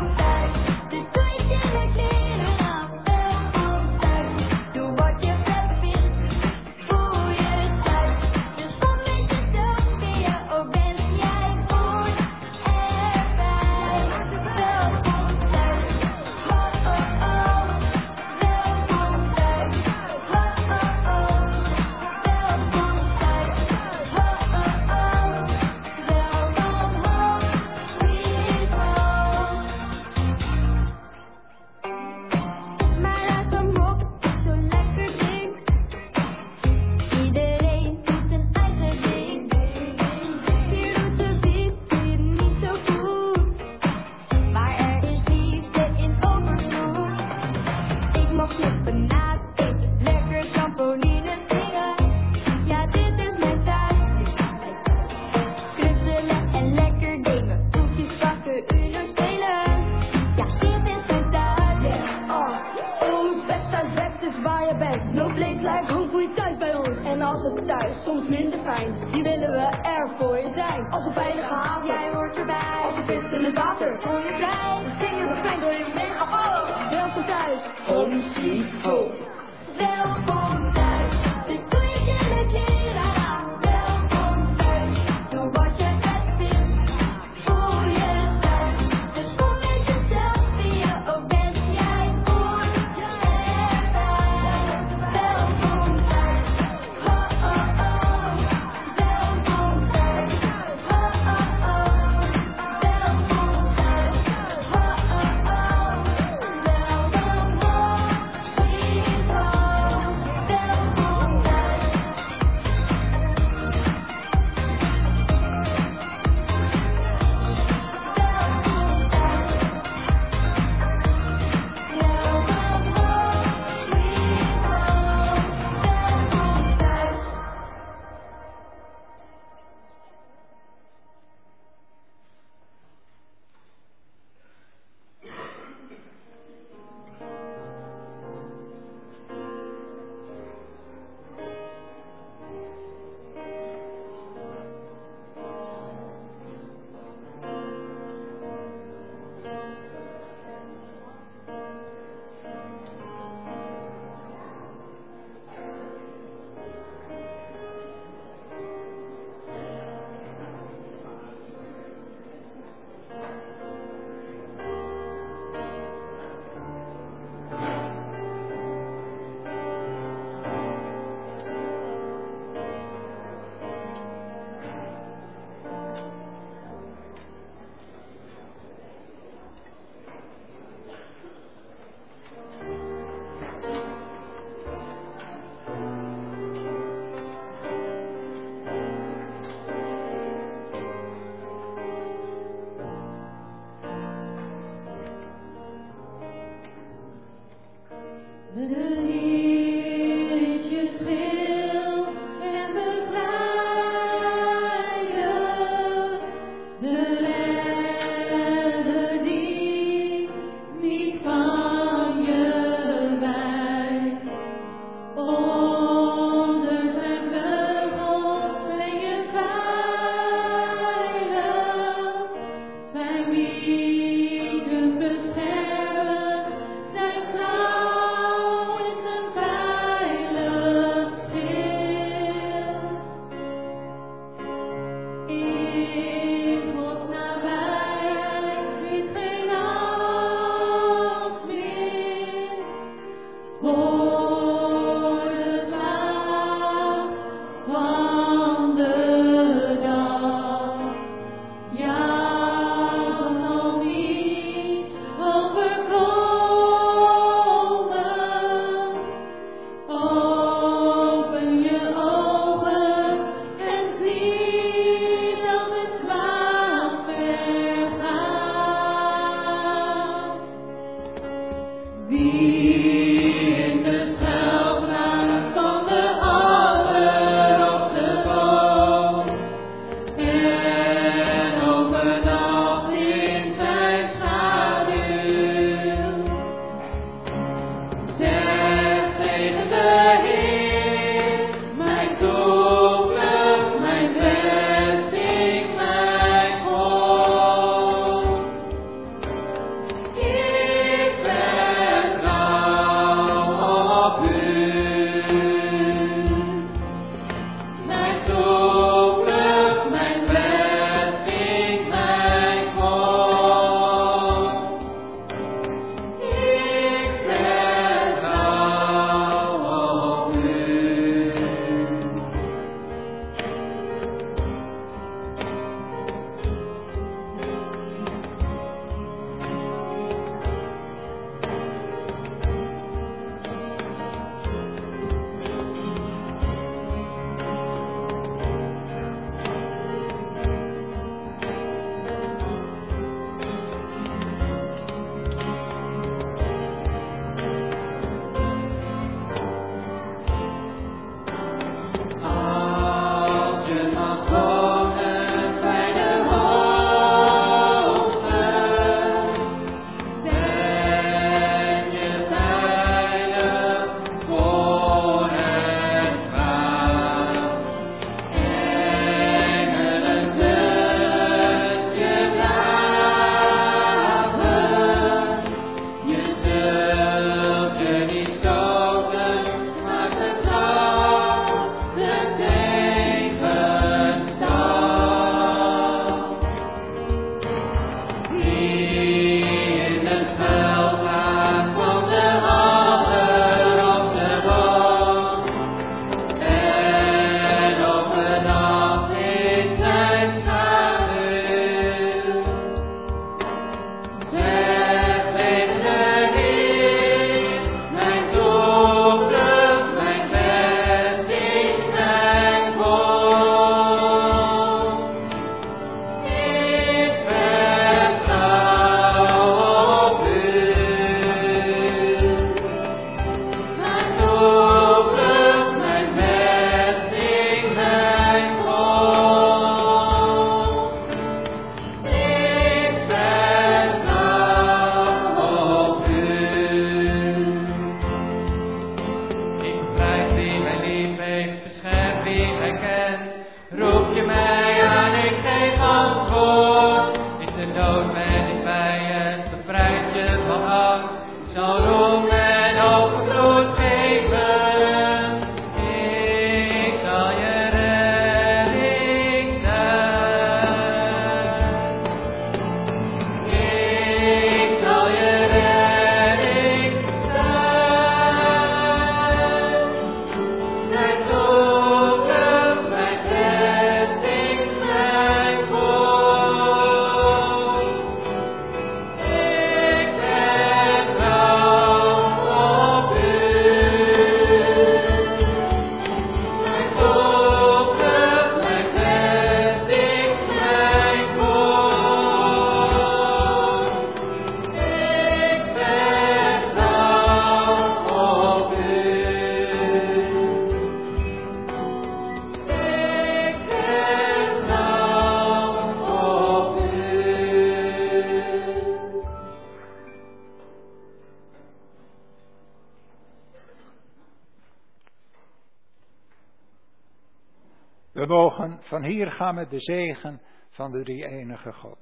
[SPEAKER 4] van hier gaan met de zegen van de drie enige God.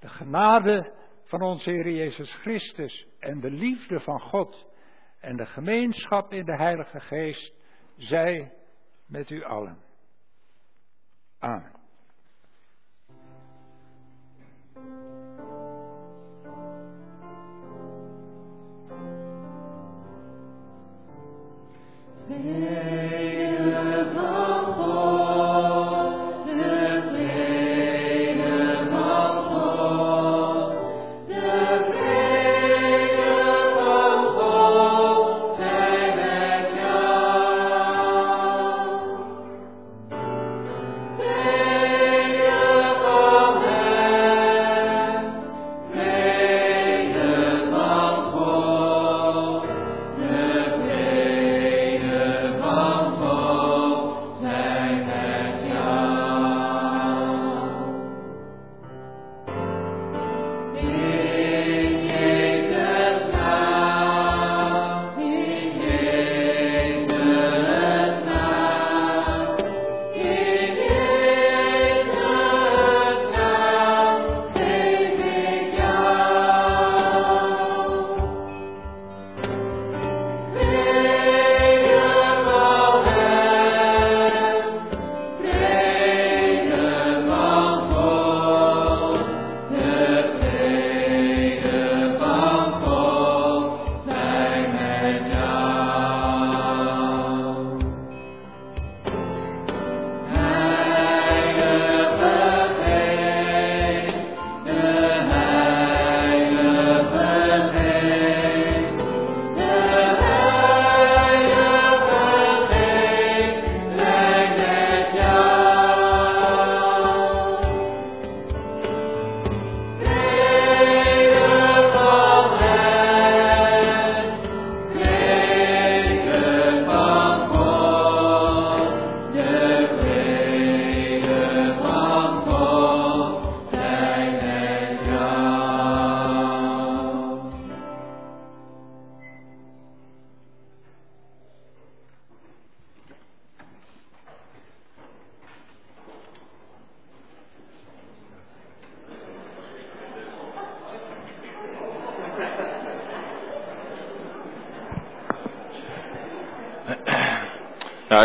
[SPEAKER 4] De genade van onze Heer Jezus Christus en de liefde van God en de gemeenschap in de Heilige Geest zij met u allen.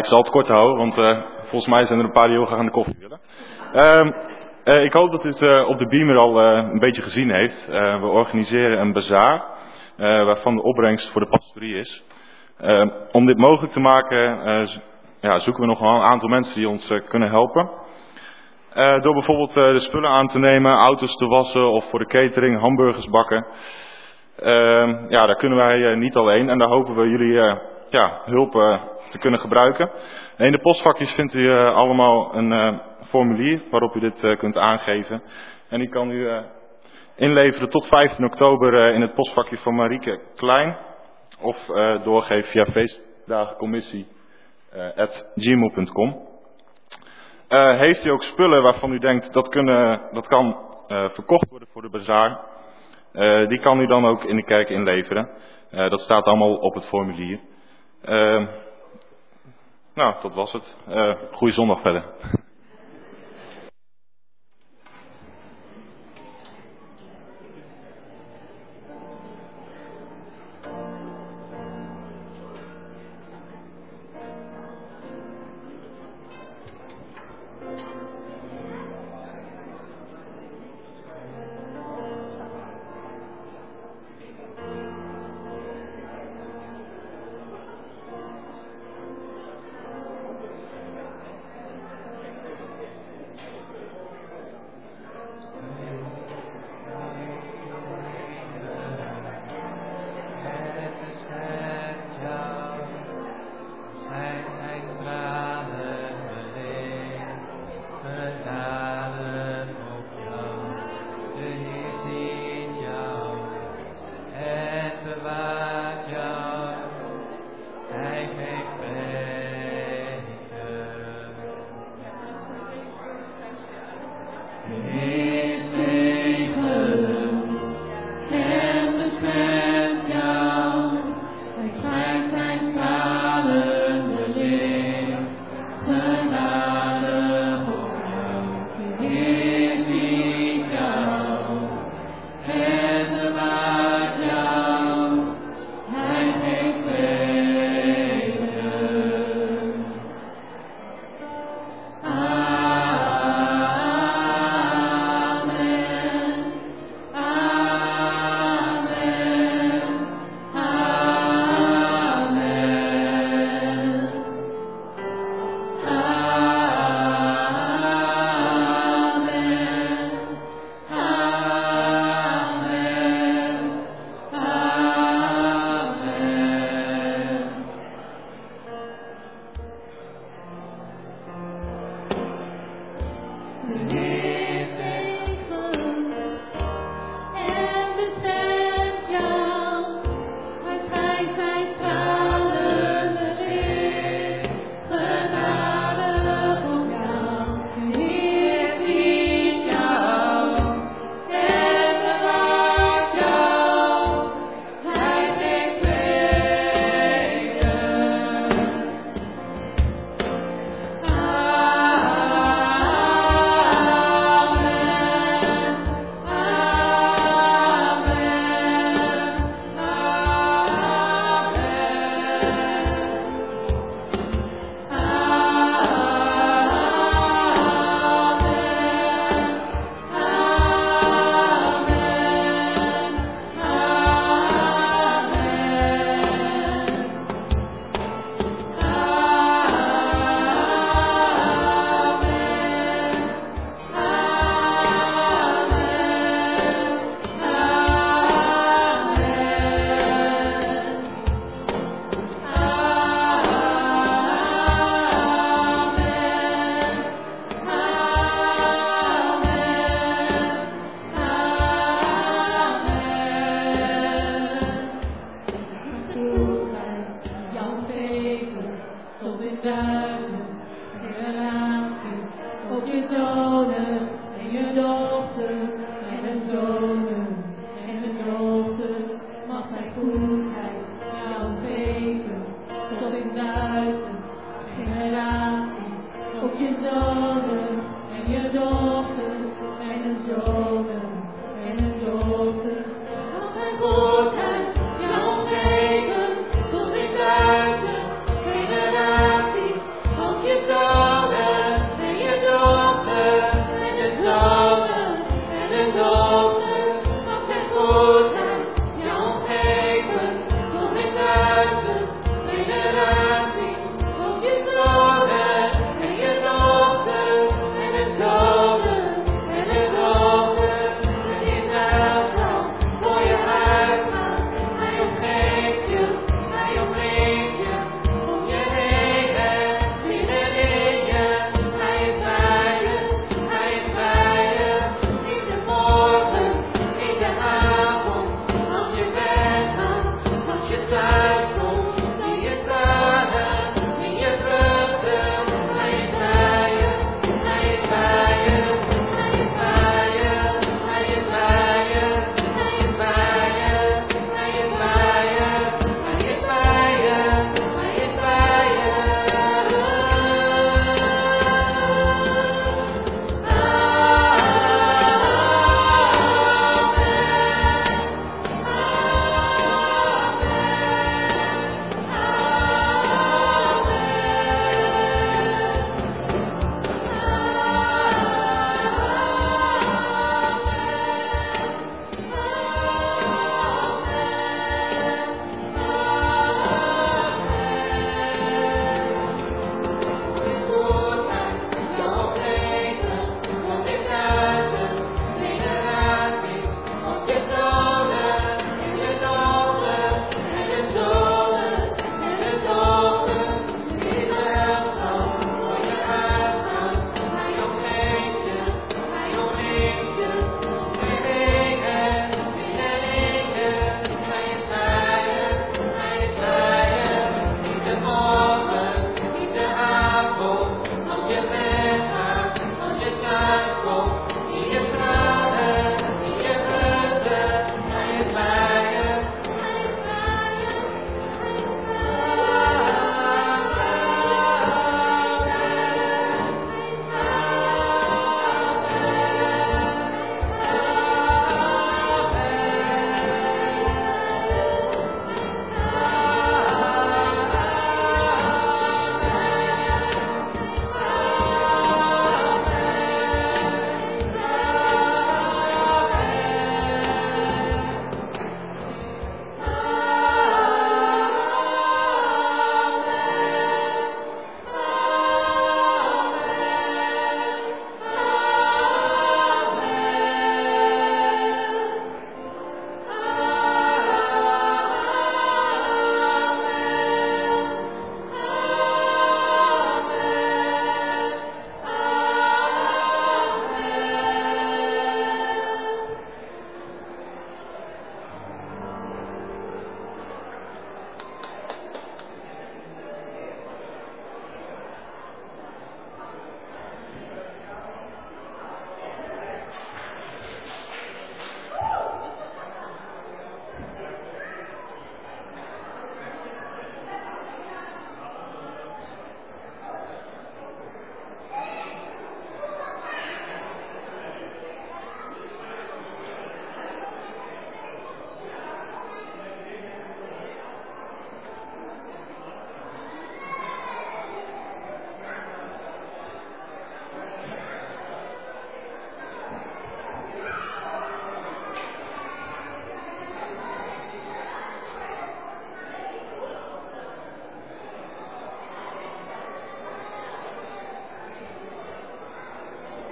[SPEAKER 13] Ik
[SPEAKER 14] zal het kort houden, want eh, volgens mij zijn er een paar die heel graag aan de koffie willen. Ehm, eh, ik hoop dat u het eh, op de beamer al een beetje gezien heeft. We organiseren een bazaar, waarvan de opbrengst voor de pastorie is. Ehm, om dit mogelijk te maken ja, zoeken we nog wel een aantal mensen die ons kunnen helpen. Door bijvoorbeeld de spullen aan te nemen, auto's te wassen of voor de catering hamburgers bakken. Ehm, ja, daar kunnen wij niet alleen en daar hopen we jullie ja, hulp eh, te kunnen gebruiken. En in de postvakjes vindt u eh, allemaal een eh, formulier waarop u dit kunt aangeven. En die kan u inleveren tot 15 oktober in het postvakje van Marieke Klein. Of doorgeven via feestdagencommissie.gmail.com. Heeft u ook spullen waarvan u denkt dat, kunnen, dat kan verkocht worden voor de bazaar? Die kan u dan ook in de kerk inleveren. Dat staat allemaal op het formulier. Eh, nou, dat was het. Eh goeie zondag verder.